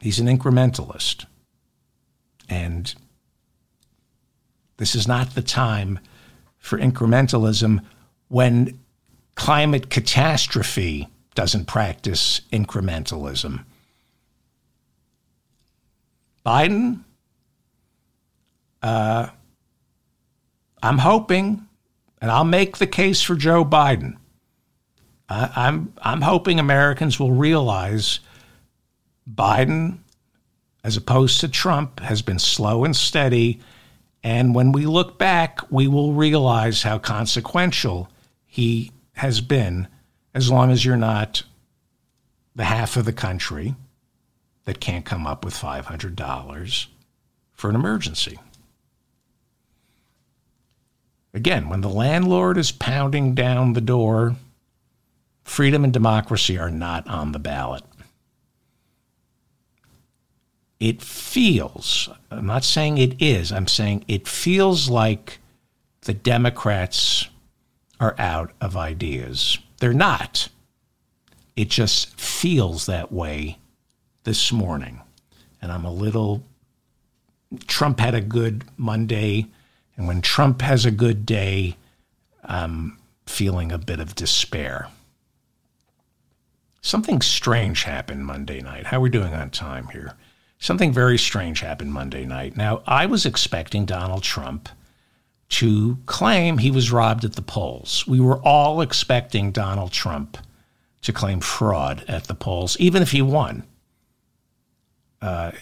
He's an incrementalist. And this is not the time for incrementalism when climate catastrophe doesn't practice incrementalism. Biden, uh, I'm hoping, and I'll make the case for Joe Biden. I, I'm I'm hoping Americans will realize Biden, as opposed to Trump, has been slow and steady, and when we look back, we will realize how consequential he has been as long as you're not the half of the country that can't come up with $500 for an emergency. Again, when the landlord is pounding down the door, freedom and democracy are not on the ballot. It feels, I'm not saying it is, I'm saying it feels like the Democrats are out of ideas. They're not. It just feels that way this morning. And I'm a little. Trump had a good Monday. And when Trump has a good day, I'm feeling a bit of despair. Something strange happened Monday night. How are we doing on time here? Something very strange happened Monday night. Now, I was expecting Donald Trump to claim he was robbed at the polls. We were all expecting Donald Trump to claim fraud at the polls, even if he won. Uh,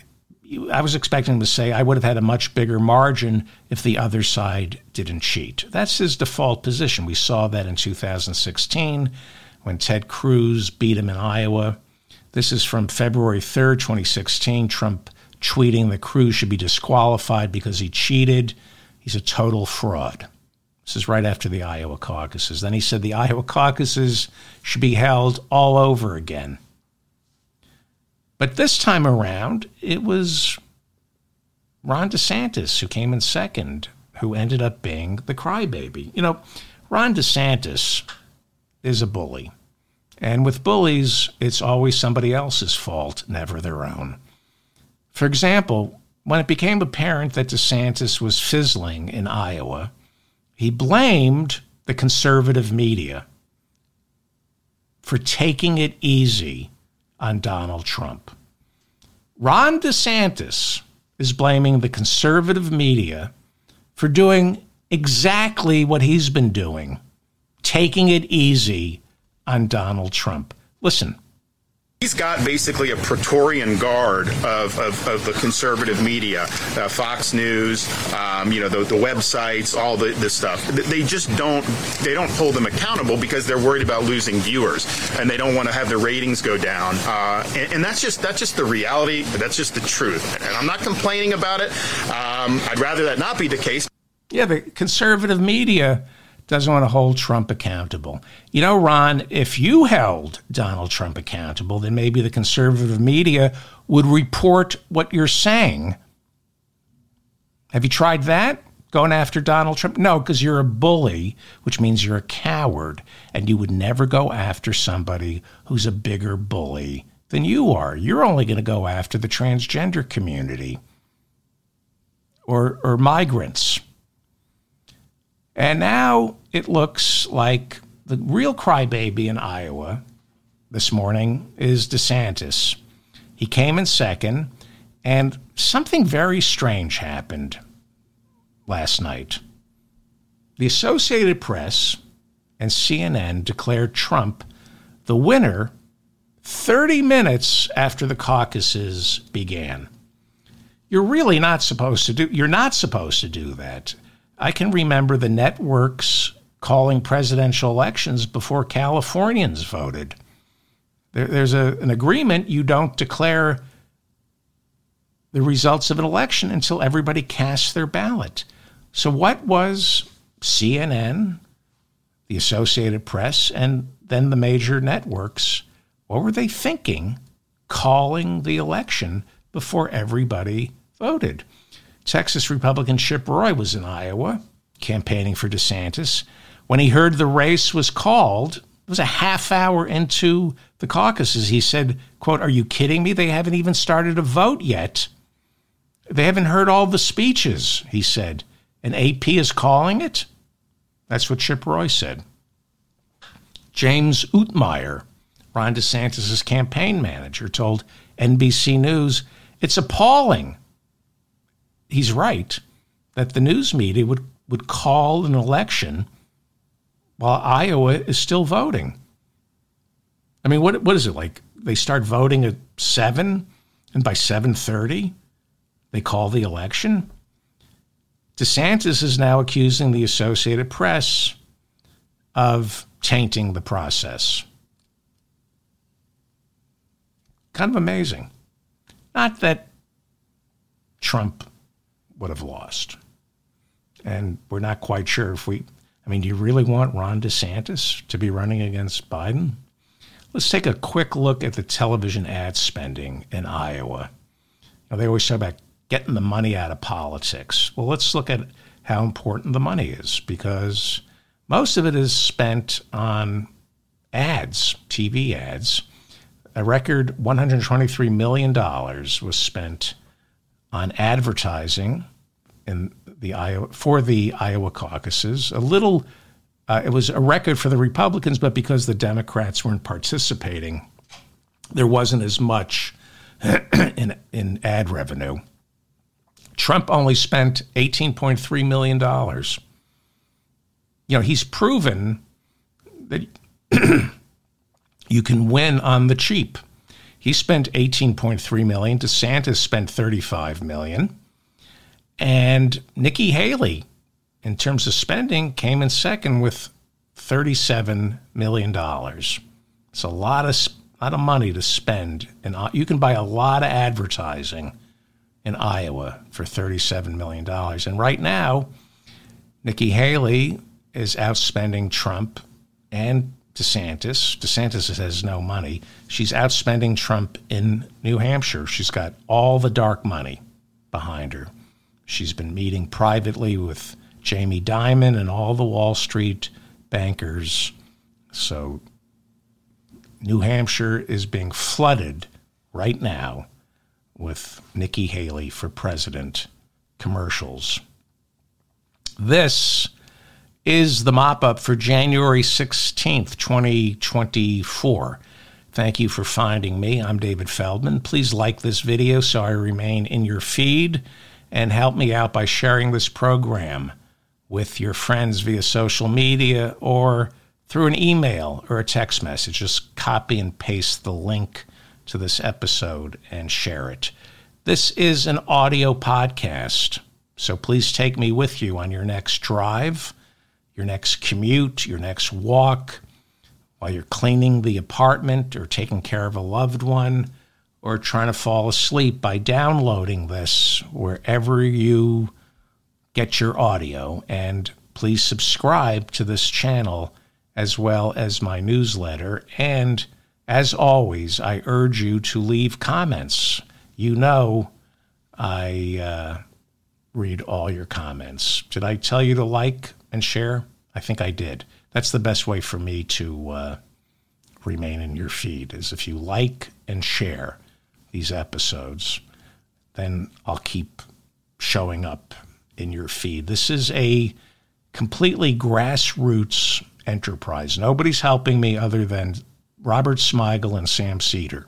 I was expecting him to say, I would have had a much bigger margin if the other side didn't cheat. That's his default position. We saw that in 2016 when Ted Cruz beat him in Iowa. This is from February 3rd, 2016. Trump tweeting that Cruz should be disqualified because he cheated. He's a total fraud. This is right after the Iowa caucuses. Then he said the Iowa caucuses should be held all over again. But this time around, it was Ron DeSantis who came in second, who ended up being the crybaby. You know, Ron DeSantis is a bully. And with bullies, it's always somebody else's fault, never their own. For example, when it became apparent that DeSantis was fizzling in Iowa, he blamed the conservative media for taking it easy on Donald Trump. Ron DeSantis is blaming the conservative media for doing exactly what he's been doing, taking it easy on Donald Trump. Listen. He's got basically a Praetorian guard of, of, of the conservative media, uh, Fox News, um, you know, the, the, websites, all the, this stuff. They just don't they don't hold them accountable because they're worried about losing viewers and they don't want to have their ratings go down. Uh, and, and, that's just that's just the reality. That's just the truth. And I'm not complaining about it. Um, I'd rather that not be the case. Yeah, the conservative media doesn't want to hold Trump accountable. You know, Ron, if you held Donald Trump accountable, then maybe the conservative media would report what you're saying. Have you tried that? Going after Donald Trump? No, because you're a bully, which means you're a coward, and you would never go after somebody who's a bigger bully than you are. You're only going to go after the transgender community or, or migrants and now it looks like the real crybaby in Iowa this morning is DeSantis. He came in second, and something very strange happened last night. The Associated Press and CNN declared Trump the winner 30 minutes after the caucuses began. You're really not supposed to do you're not supposed to do that. I can remember the networks calling presidential elections before Californians voted. There, there's a, an agreement you don't declare the results of an election until everybody casts their ballot. So, what was CNN, the Associated Press, and then the major networks? What were they thinking calling the election before everybody voted? Texas Republican Chip Roy was in Iowa campaigning for DeSantis. When he heard the race was called, it was a half hour into the caucuses. He said, quote, Are you kidding me? They haven't even started a vote yet. They haven't heard all the speeches, he said. And AP is calling it? That's what Chip Roy said. James Uthmeier, Ron DeSantis' campaign manager, told NBC News, It's appalling he's right that the news media would, would call an election while Iowa is still voting. I mean, what what is it like? They start voting at seven, and by seven thirty, they call the election. DeSantis is now accusing the Associated Press of tainting the process. Kind of amazing. Not that Trump would have lost. And we're not quite sure if we, I mean, do you really want Ron DeSantis to be running against Biden? Let's take a quick look at the television ad spending in Iowa. Now, they always talk about getting the money out of politics. Well, let's look at how important the money is because most of it is spent on ads, TV ads. A record $123 million was spent on advertising in the Iowa for the Iowa caucuses. A little, uh, it was a record for the Republicans, but because the Democrats weren't participating, there wasn't as much in in ad revenue. Trump only spent eighteen point three million dollars. You know, he's proven that you can win on the cheap. He spent 18.3 million. DeSantis spent 35 million. And Nikki Haley, in terms of spending, came in second with $37 million. It's a lot of lot of money to spend, and you can buy a lot of advertising in Iowa for $37 million. And right now, Nikki Haley is outspending Trump and DeSantis. DeSantis has no money. She's outspending Trump in New Hampshire. She's got all the dark money behind her. She's been meeting privately with Jamie Dimon and all the Wall Street bankers. So New Hampshire is being flooded right now with Nikki Haley for president commercials. This is the mop up for January 16th, 2024. Thank you for finding me. I'm David Feldman. Please like this video so I remain in your feed and help me out by sharing this program with your friends via social media or through an email or a text message. Just copy and paste the link to this episode and share it. This is an audio podcast, so please take me with you on your next drive, your next commute, your next walk, while you're cleaning the apartment or taking care of a loved one or trying to fall asleep by downloading this wherever you get your audio. And please subscribe to this channel as well as my newsletter. And as always, I urge you to leave comments. You know, I uh, read all your comments. Did I tell you to like and share? I think I did. That's the best way for me to uh, remain in your feed is if you like and share these episodes, then I'll keep showing up in your feed. This is a completely grassroots enterprise. Nobody's helping me other than Robert Smigel and Sam Seder.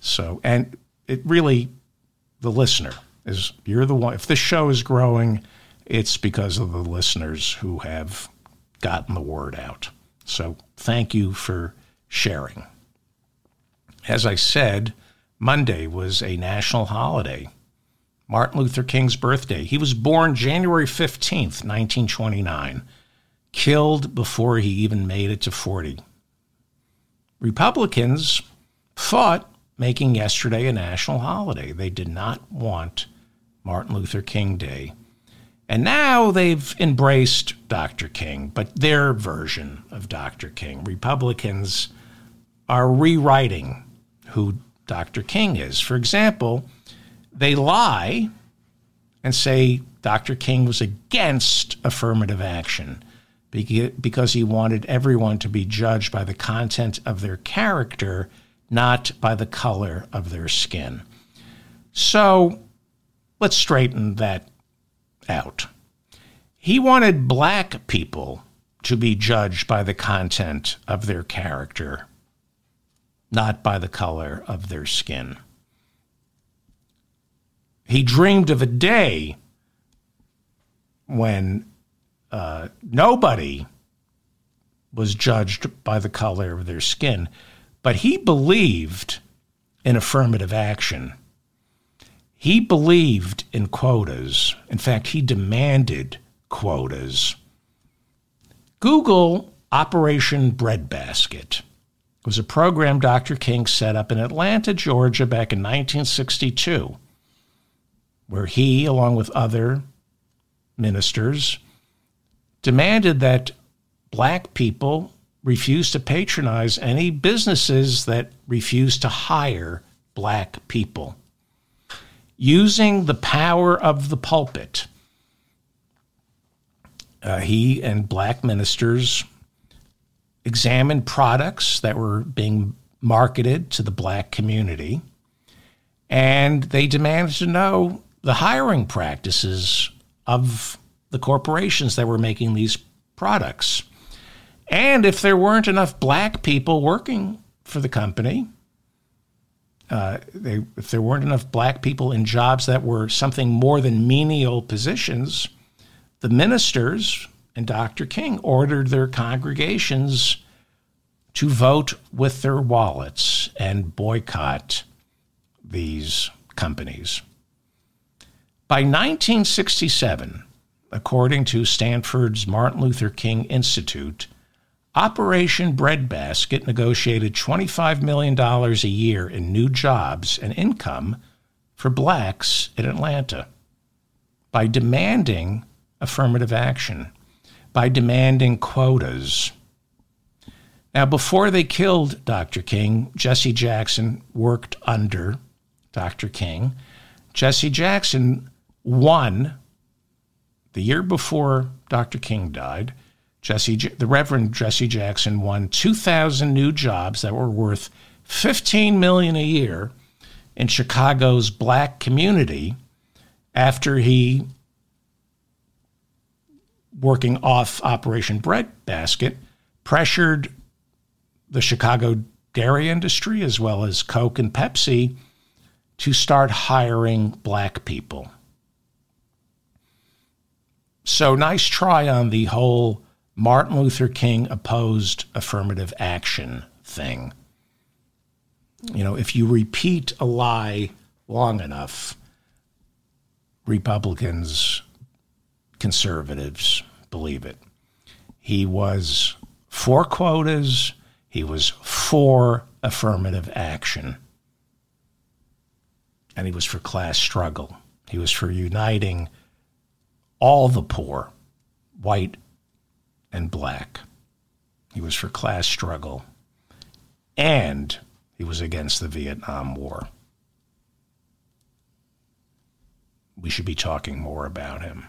So, and it really, the listener is, you're the one, if this show is growing, it's because of the listeners who have gotten the word out. So, thank you for sharing. As I said, Monday was a national holiday, Martin Luther King's birthday. He was born January 15th, 1929, killed before he even made it to 40. Republicans fought making yesterday a national holiday. They did not want Martin Luther King Day. And now they've embraced Dr. King, but their version of Dr. King. Republicans are rewriting who Dr. King is. For example, they lie and say Dr. King was against affirmative action because he wanted everyone to be judged by the content of their character, not by the color of their skin. So let's straighten that out. He wanted black people to be judged by the content of their character, not by the color of their skin. He dreamed of a day when uh, nobody was judged by the color of their skin, but he believed in affirmative action. He believed in quotas. In fact, he demanded quotas. Google Operation Breadbasket was a program Dr. King set up in Atlanta, Georgia back in 1962, where he, along with other ministers, demanded that black people refuse to patronize any businesses that refuse to hire black people. Using the power of the pulpit, uh, he and black ministers examined products that were being marketed to the black community, and they demanded to know the hiring practices of the corporations that were making these products. And if there weren't enough black people working for the company, uh, they, if there weren't enough black people in jobs that were something more than menial positions, the ministers and Dr. King ordered their congregations to vote with their wallets and boycott these companies. By 1967, according to Stanford's Martin Luther King Institute, Operation Breadbasket negotiated $25 million a year in new jobs and income for blacks in Atlanta by demanding affirmative action by demanding quotas. Now, before they killed Dr. King, Jesse Jackson worked under Dr. King. Jesse Jackson won the year before Dr. King died. Jesse, the Reverend Jesse Jackson won 2,000 new jobs that were worth 15 million a year in Chicago's black community after he working off Operation Breadbasket, pressured the Chicago dairy industry as well as Coke and Pepsi to start hiring black people. So nice try on the whole Martin Luther King opposed affirmative action thing. You know, if you repeat a lie long enough, Republicans, conservatives believe it. He was for quotas, he was for affirmative action, and he was for class struggle. He was for uniting all the poor, white and black. He was for class struggle. And he was against the Vietnam War. We should be talking more about him.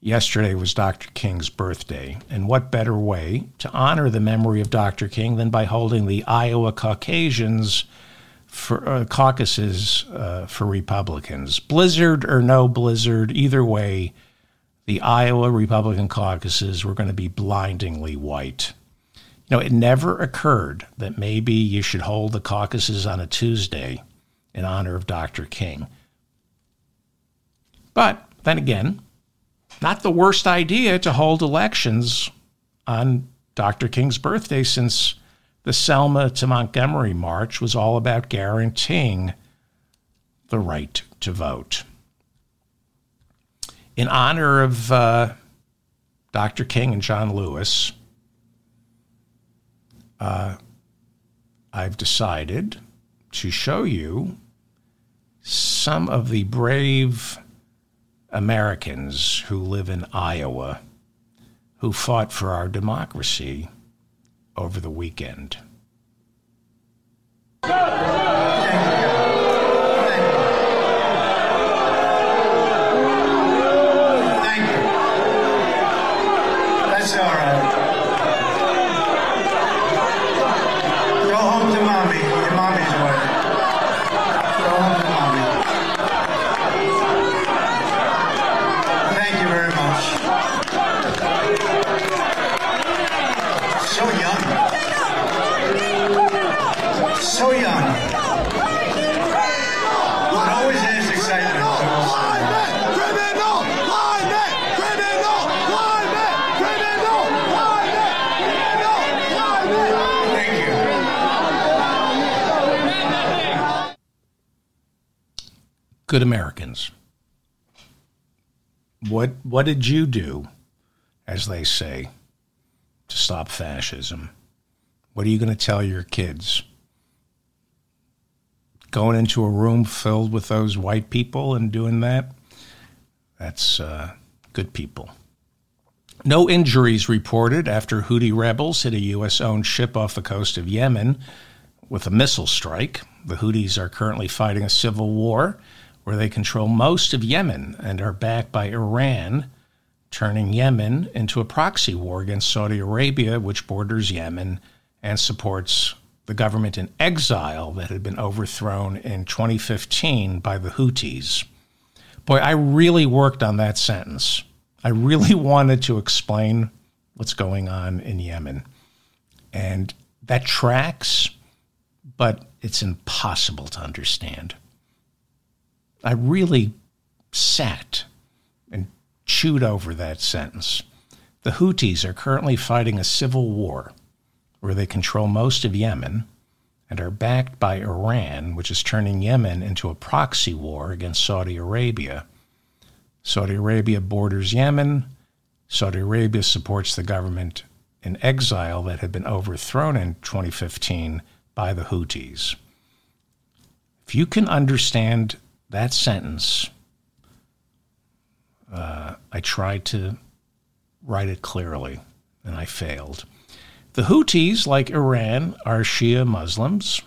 Yesterday was Dr. King's birthday, and what better way to honor the memory of Dr. King than by holding the Iowa Caucasians for uh, caucuses uh, for Republicans? Blizzard or no blizzard, either way, the Iowa Republican caucuses were going to be blindingly white. You know, it never occurred that maybe you should hold the caucuses on a Tuesday in honor of Dr. King. But then again, not the worst idea to hold elections on Dr. King's birthday since the Selma to Montgomery March was all about guaranteeing the right to vote in honor of uh, Dr. King and John Lewis, uh, I've decided to show you some of the brave Americans who live in Iowa who fought for our democracy over the weekend. Good Americans. What what did you do, as they say, to stop fascism? What are you going to tell your kids? Going into a room filled with those white people and doing that? That's uh, good people. No injuries reported after Houthi rebels hit a U.S. owned ship off the coast of Yemen with a missile strike. The Houthis are currently fighting a civil war where they control most of Yemen and are backed by Iran, turning Yemen into a proxy war against Saudi Arabia, which borders Yemen and supports the government in exile that had been overthrown in 2015 by the Houthis. Boy, I really worked on that sentence. I really wanted to explain what's going on in Yemen. And that tracks, but it's impossible to understand. I really sat and chewed over that sentence. The Houthis are currently fighting a civil war where they control most of Yemen and are backed by Iran, which is turning Yemen into a proxy war against Saudi Arabia. Saudi Arabia borders Yemen. Saudi Arabia supports the government in exile that had been overthrown in 2015 by the Houthis. If you can understand that sentence, uh, I tried to write it clearly, and I failed. The Houthis, like Iran, are Shia Muslims.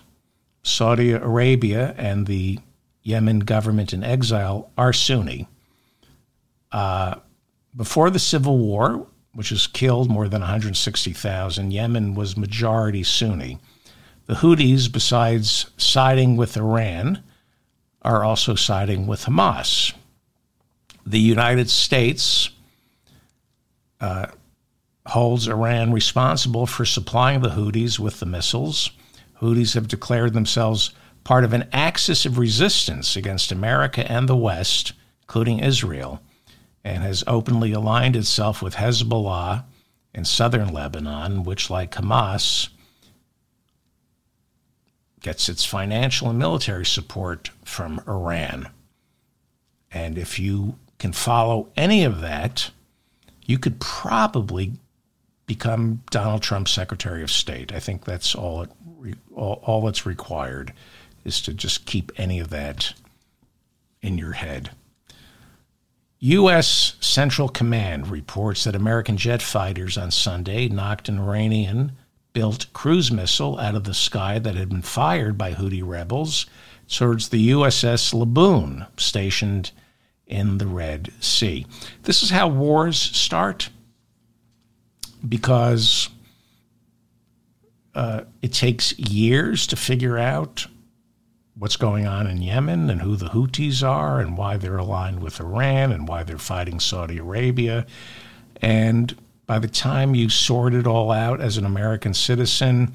Saudi Arabia and the Yemen government in exile are Sunni. Uh, before the civil war, which has killed more than 160,000, Yemen was majority Sunni. The Houthis, besides siding with Iran, are also siding with Hamas. The United States uh, holds Iran responsible for supplying the Houthis with the missiles Houthis have declared themselves part of an axis of resistance against America and the West, including Israel, and has openly aligned itself with Hezbollah in southern Lebanon, which, like Hamas, gets its financial and military support from Iran. And if you can follow any of that, you could probably become Donald Trump's Secretary of State. I think that's all, it, all, all that's required is to just keep any of that in your head. U.S. Central Command reports that American jet fighters on Sunday knocked an Iranian built cruise missile out of the sky that had been fired by Houthi rebels towards the USS Laboon, stationed in the Red Sea. This is how wars start because uh, it takes years to figure out what's going on in Yemen and who the Houthis are and why they're aligned with Iran and why they're fighting Saudi Arabia. And by the time you sort it all out as an American citizen,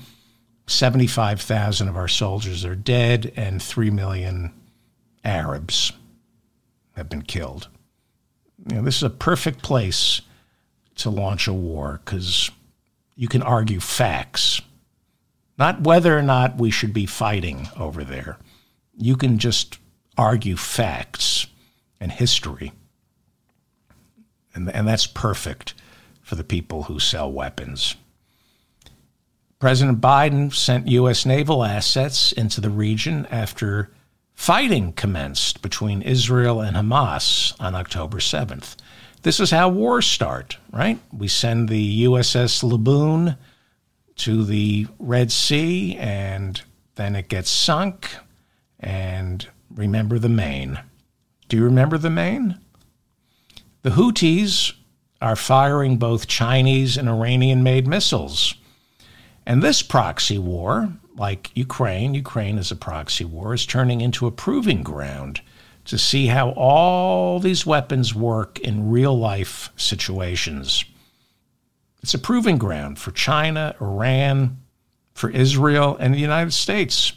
75,000 of our soldiers are dead and 3 million Arabs have been killed. You know, this is a perfect place to launch a war because you can argue facts, not whether or not we should be fighting over there. You can just argue facts and history. And, and that's perfect for the people who sell weapons. President Biden sent U.S. naval assets into the region after fighting commenced between Israel and Hamas on October 7th. This is how wars start, right? We send the USS Laboon to the Red Sea, and then it gets sunk. And remember the Maine. Do you remember the Maine? The Houthis are firing both Chinese and Iranian made missiles. And this proxy war, like Ukraine, Ukraine is a proxy war, is turning into a proving ground to see how all these weapons work in real life situations. It's a proving ground for China, Iran, for Israel, and the United States.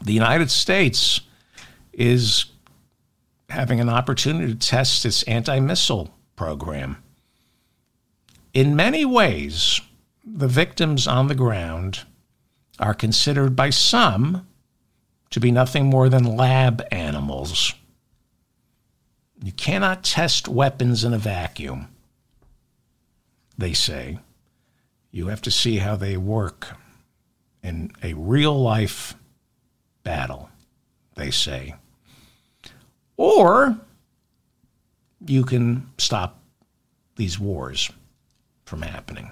The United States is having an opportunity to test its anti missile program. In many ways, the victims on the ground are considered by some to be nothing more than lab animals. You cannot test weapons in a vacuum, they say. You have to see how they work in a real life battle, they say. Or you can stop these wars from happening.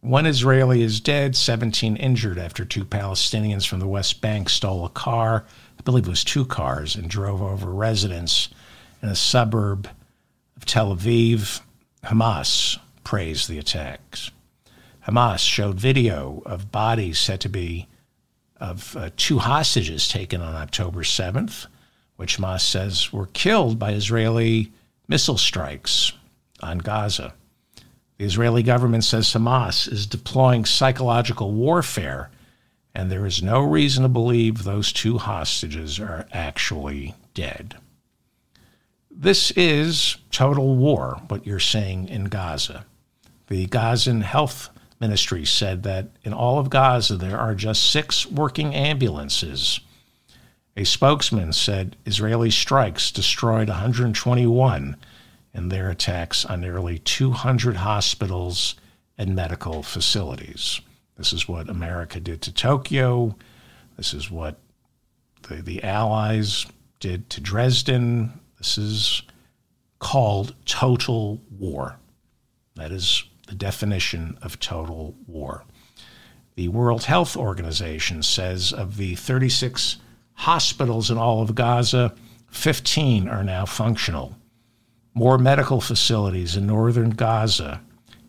One Israeli is dead, 17 injured after two Palestinians from the West Bank stole a car, I believe it was two cars, and drove over residents in a suburb of Tel Aviv. Hamas praised the attacks. Hamas showed video of bodies said to be of uh, two hostages taken on October 7th which Hamas says were killed by Israeli missile strikes on Gaza. The Israeli government says Hamas is deploying psychological warfare, and there is no reason to believe those two hostages are actually dead. This is total war, what you're seeing in Gaza. The Gazan Health Ministry said that in all of Gaza there are just six working ambulances a spokesman said Israeli strikes destroyed 121 in their attacks on nearly 200 hospitals and medical facilities. This is what America did to Tokyo. This is what the, the Allies did to Dresden. This is called total war. That is the definition of total war. The World Health Organization says of the 36 hospitals in all of Gaza, 15 are now functional. More medical facilities in northern Gaza,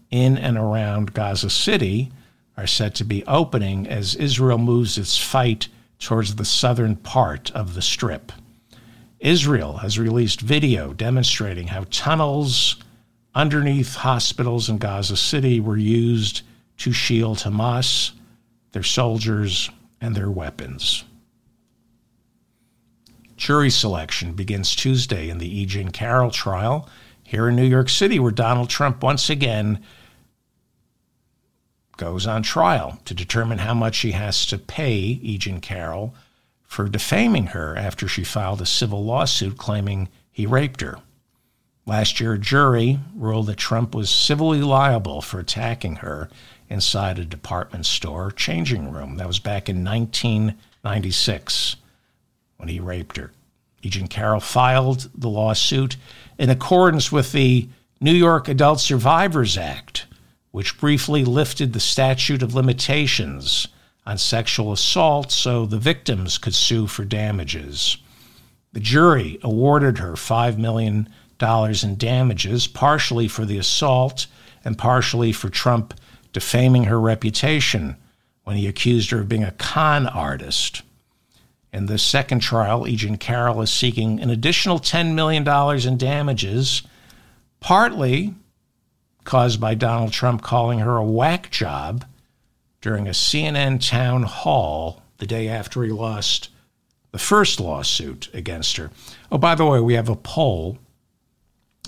in and around Gaza City, are set to be opening as Israel moves its fight towards the southern part of the strip. Israel has released video demonstrating how tunnels underneath hospitals in Gaza City were used to shield Hamas their soldiers, and their weapons. Jury selection begins Tuesday in the E. Jean Carroll trial here in New York City, where Donald Trump once again goes on trial to determine how much he has to pay E. Jean Carroll for defaming her after she filed a civil lawsuit claiming he raped her. Last year, a jury ruled that Trump was civilly liable for attacking her inside a department store changing room. That was back in 1996 when he raped her. Jean Carroll filed the lawsuit in accordance with the New York Adult Survivors Act, which briefly lifted the statute of limitations on sexual assault so the victims could sue for damages. The jury awarded her $5 million in damages, partially for the assault and partially for Trump defaming her reputation when he accused her of being a con artist. In the second trial. Jean Carroll is seeking an additional $10 million in damages, partly caused by Donald Trump calling her a whack job during a CNN town hall the day after he lost the first lawsuit against her. Oh, by the way, we have a poll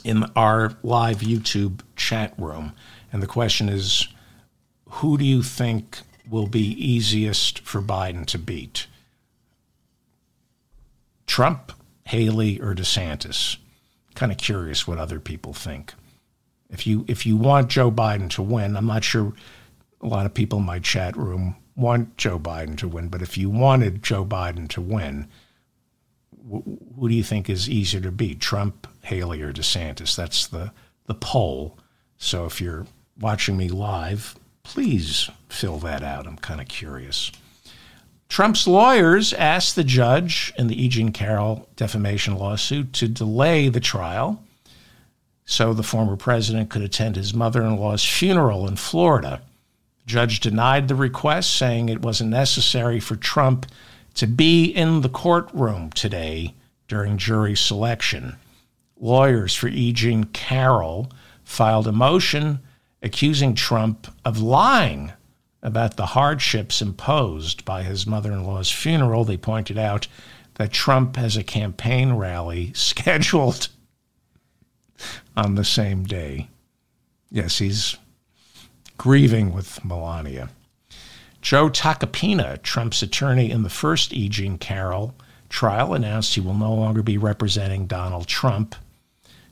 in our live YouTube chat room, and the question is who do you think will be easiest for Biden to beat? Trump, Haley, or DeSantis? Kind of curious what other people think. If you if you want Joe Biden to win, I'm not sure a lot of people in my chat room want Joe Biden to win, but if you wanted Joe Biden to win, who do you think is easier to beat, Trump, Haley, or DeSantis? That's the the poll. So if you're watching me live, please fill that out. I'm kind of curious. Trump's lawyers asked the judge in the E. Jean Carroll defamation lawsuit to delay the trial so the former president could attend his mother in law's funeral in Florida. The judge denied the request, saying it wasn't necessary for Trump to be in the courtroom today during jury selection. Lawyers for E. Jean Carroll filed a motion accusing Trump of lying about the hardships imposed by his mother in law's funeral. They pointed out that Trump has a campaign rally scheduled on the same day. Yes, he's grieving with Melania. Joe Tacopina, Trump's attorney in the first E. Jean Carroll trial, announced he will no longer be representing Donald Trump.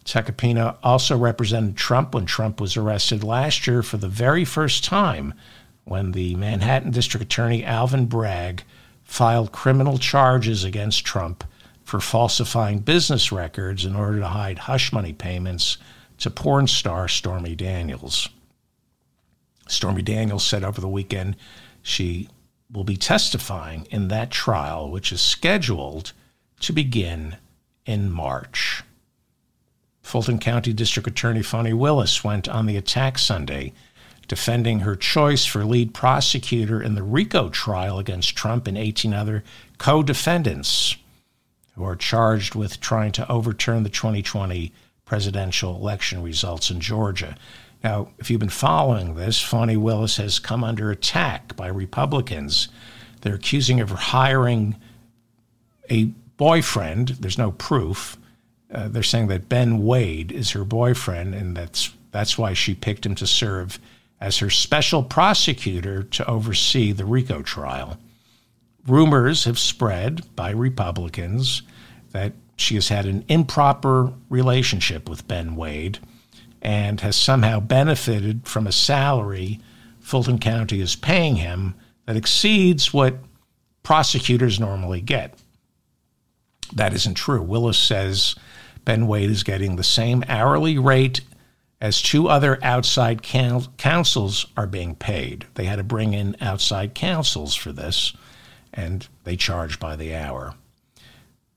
Tacopina also represented Trump when Trump was arrested last year for the very first time when the Manhattan District Attorney Alvin Bragg filed criminal charges against Trump for falsifying business records in order to hide hush money payments to porn star Stormy Daniels. Stormy Daniels said over the weekend she will be testifying in that trial, which is scheduled to begin in March. Fulton County District Attorney Fani Willis went on the attack Sunday defending her choice for lead prosecutor in the RICO trial against Trump and 18 other co defendants who are charged with trying to overturn the 2020 presidential election results in Georgia. Now, if you've been following this, Fani Willis has come under attack by Republicans. They're accusing her of hiring a boyfriend. There's no proof. Uh, they're saying that Ben Wade is her boyfriend, and that's that's why she picked him to serve as her special prosecutor to oversee the RICO trial. Rumors have spread by Republicans that she has had an improper relationship with Ben Wade and has somehow benefited from a salary Fulton County is paying him that exceeds what prosecutors normally get. That isn't true. Willis says Ben Wade is getting the same hourly rate as two other outside counsels are being paid. They had to bring in outside counsels for this, and they charge by the hour.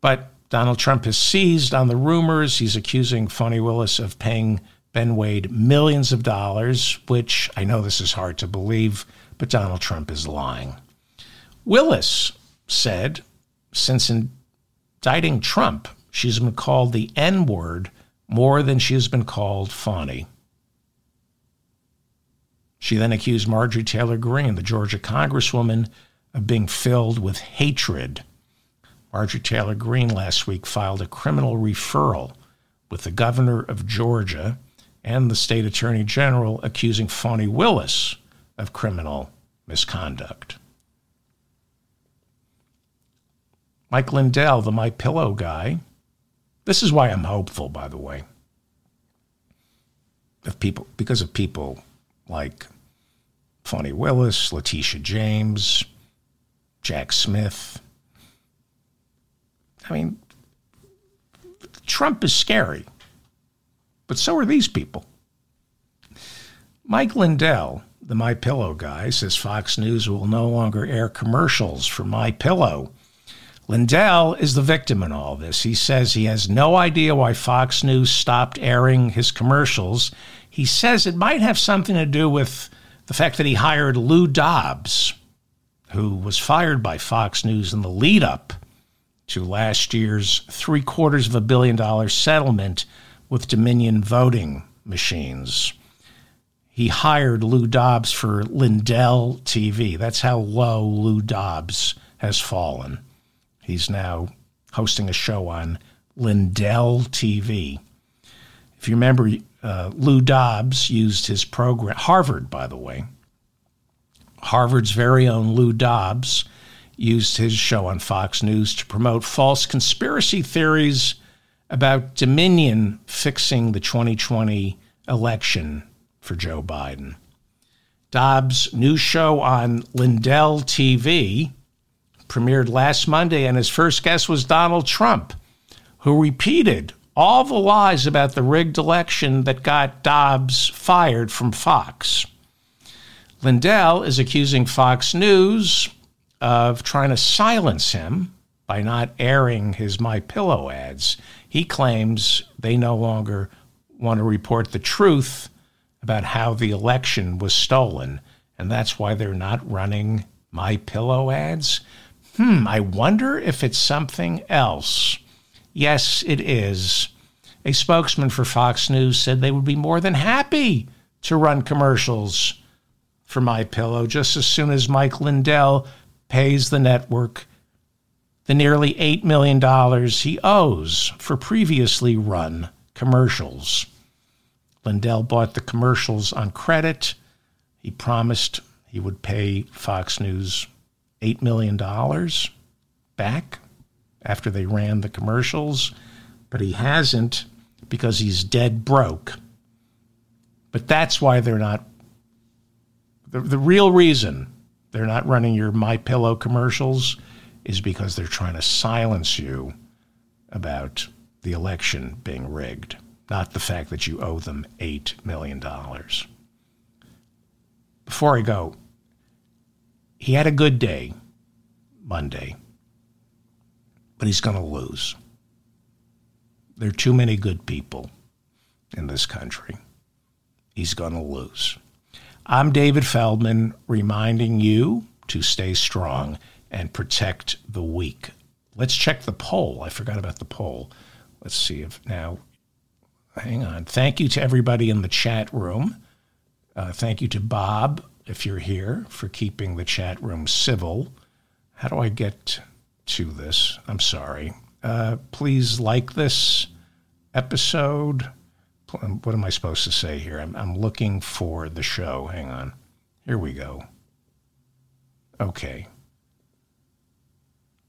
But Donald Trump has seized on the rumors. He's accusing Fani Willis of paying Ben Wade millions of dollars, which I know this is hard to believe, but Donald Trump is lying. Willis said, since indicting Trump, she's been called the N word more than she has been called Fani. She then accused Marjorie Taylor Greene, the Georgia congresswoman, of being filled with hatred. Marjorie Taylor Greene last week filed a criminal referral with the governor of Georgia and the state attorney general accusing Fani Willis of criminal misconduct. Mike Lindell, the My Pillow guy. This is why I'm hopeful, by the way. Of people because of people like Fani Willis, Letitia James, Jack Smith. I mean, Trump is scary, but so are these people. Mike Lindell, the My Pillow guy, says Fox News will no longer air commercials for My Pillow. Lindell is the victim in all this. He says he has no idea why Fox News stopped airing his commercials. He says it might have something to do with the fact that he hired Lou Dobbs, who was fired by Fox News in the lead up to last year's three quarters of a billion dollar settlement with Dominion voting machines. He hired Lou Dobbs for Lindell TV. That's how low Lou Dobbs has fallen. He's now hosting a show on Lindell TV. If you remember, uh, Lou Dobbs used his program, Harvard, by the way. Harvard's very own Lou Dobbs used his show on Fox News to promote false conspiracy theories about Dominion fixing the 2020 election for Joe Biden. Dobbs' new show on Lindell TV premiered last Monday, and his first guest was Donald Trump, who repeated all the lies about the rigged election that got Dobbs fired from Fox. Lindell is accusing Fox News of trying to silence him by not airing his My Pillow ads. He claims they no longer want to report the truth about how the election was stolen, and that's why they're not running My Pillow ads. Hmm, I wonder if it's something else. Yes, it is. A spokesman for Fox News said they would be more than happy to run commercials for My Pillow just as soon as Mike Lindell pays the network the nearly $8 million he owes for previously run commercials. Lindell bought the commercials on credit. He promised he would pay Fox News $8 million back after they ran the commercials, but he hasn't because he's dead broke. But that's why they're not. The, the real reason they're not running your My Pillow commercials is because they're trying to silence you about the election being rigged, not the fact that you owe them $8 million. Before I go, he had a good day Monday, but he's going to lose. There are too many good people in this country. He's going to lose. I'm David Feldman reminding you to stay strong and protect the weak. Let's check the poll. I forgot about the poll. Let's see if now, hang on. Thank you to everybody in the chat room. Uh, thank you to Bob if you're here, for keeping the chat room civil. How do I get to this? I'm sorry. Uh, please like this episode. What am I supposed to say here? I'm, I'm looking for the show. Hang on. Here we go. Okay.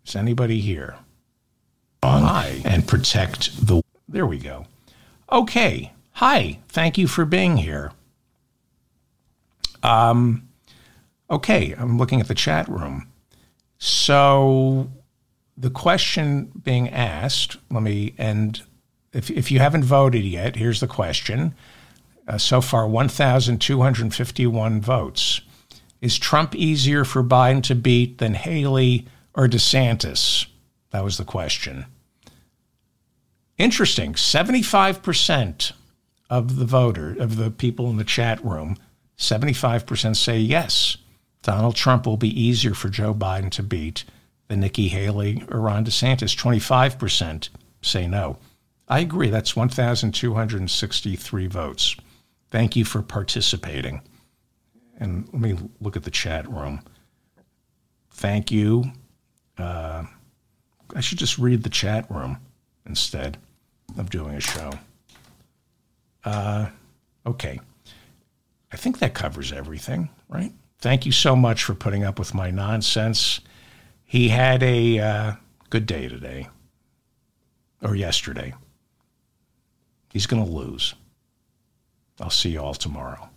Is anybody here? Hi. And protect the. There we go. Okay. Hi. Thank you for being here. Um, okay, I'm looking at the chat room. So the question being asked, let me end. If, if you haven't voted yet, here's the question. Uh, so far, 1,251 votes. Is Trump easier for Biden to beat than Haley or DeSantis? That was the question. Interesting. 75% of the voter, of the people in the chat room, 75% say yes. Donald Trump will be easier for Joe Biden to beat than Nikki Haley or Ron DeSantis. 25% say no. I agree. That's 1,263 votes. Thank you for participating. And let me look at the chat room. Thank you. Uh, I should just read the chat room instead of doing a show. Uh, okay. I think that covers everything, right? Thank you so much for putting up with my nonsense. He had a uh, good day today or yesterday. He's going to lose. I'll see you all tomorrow.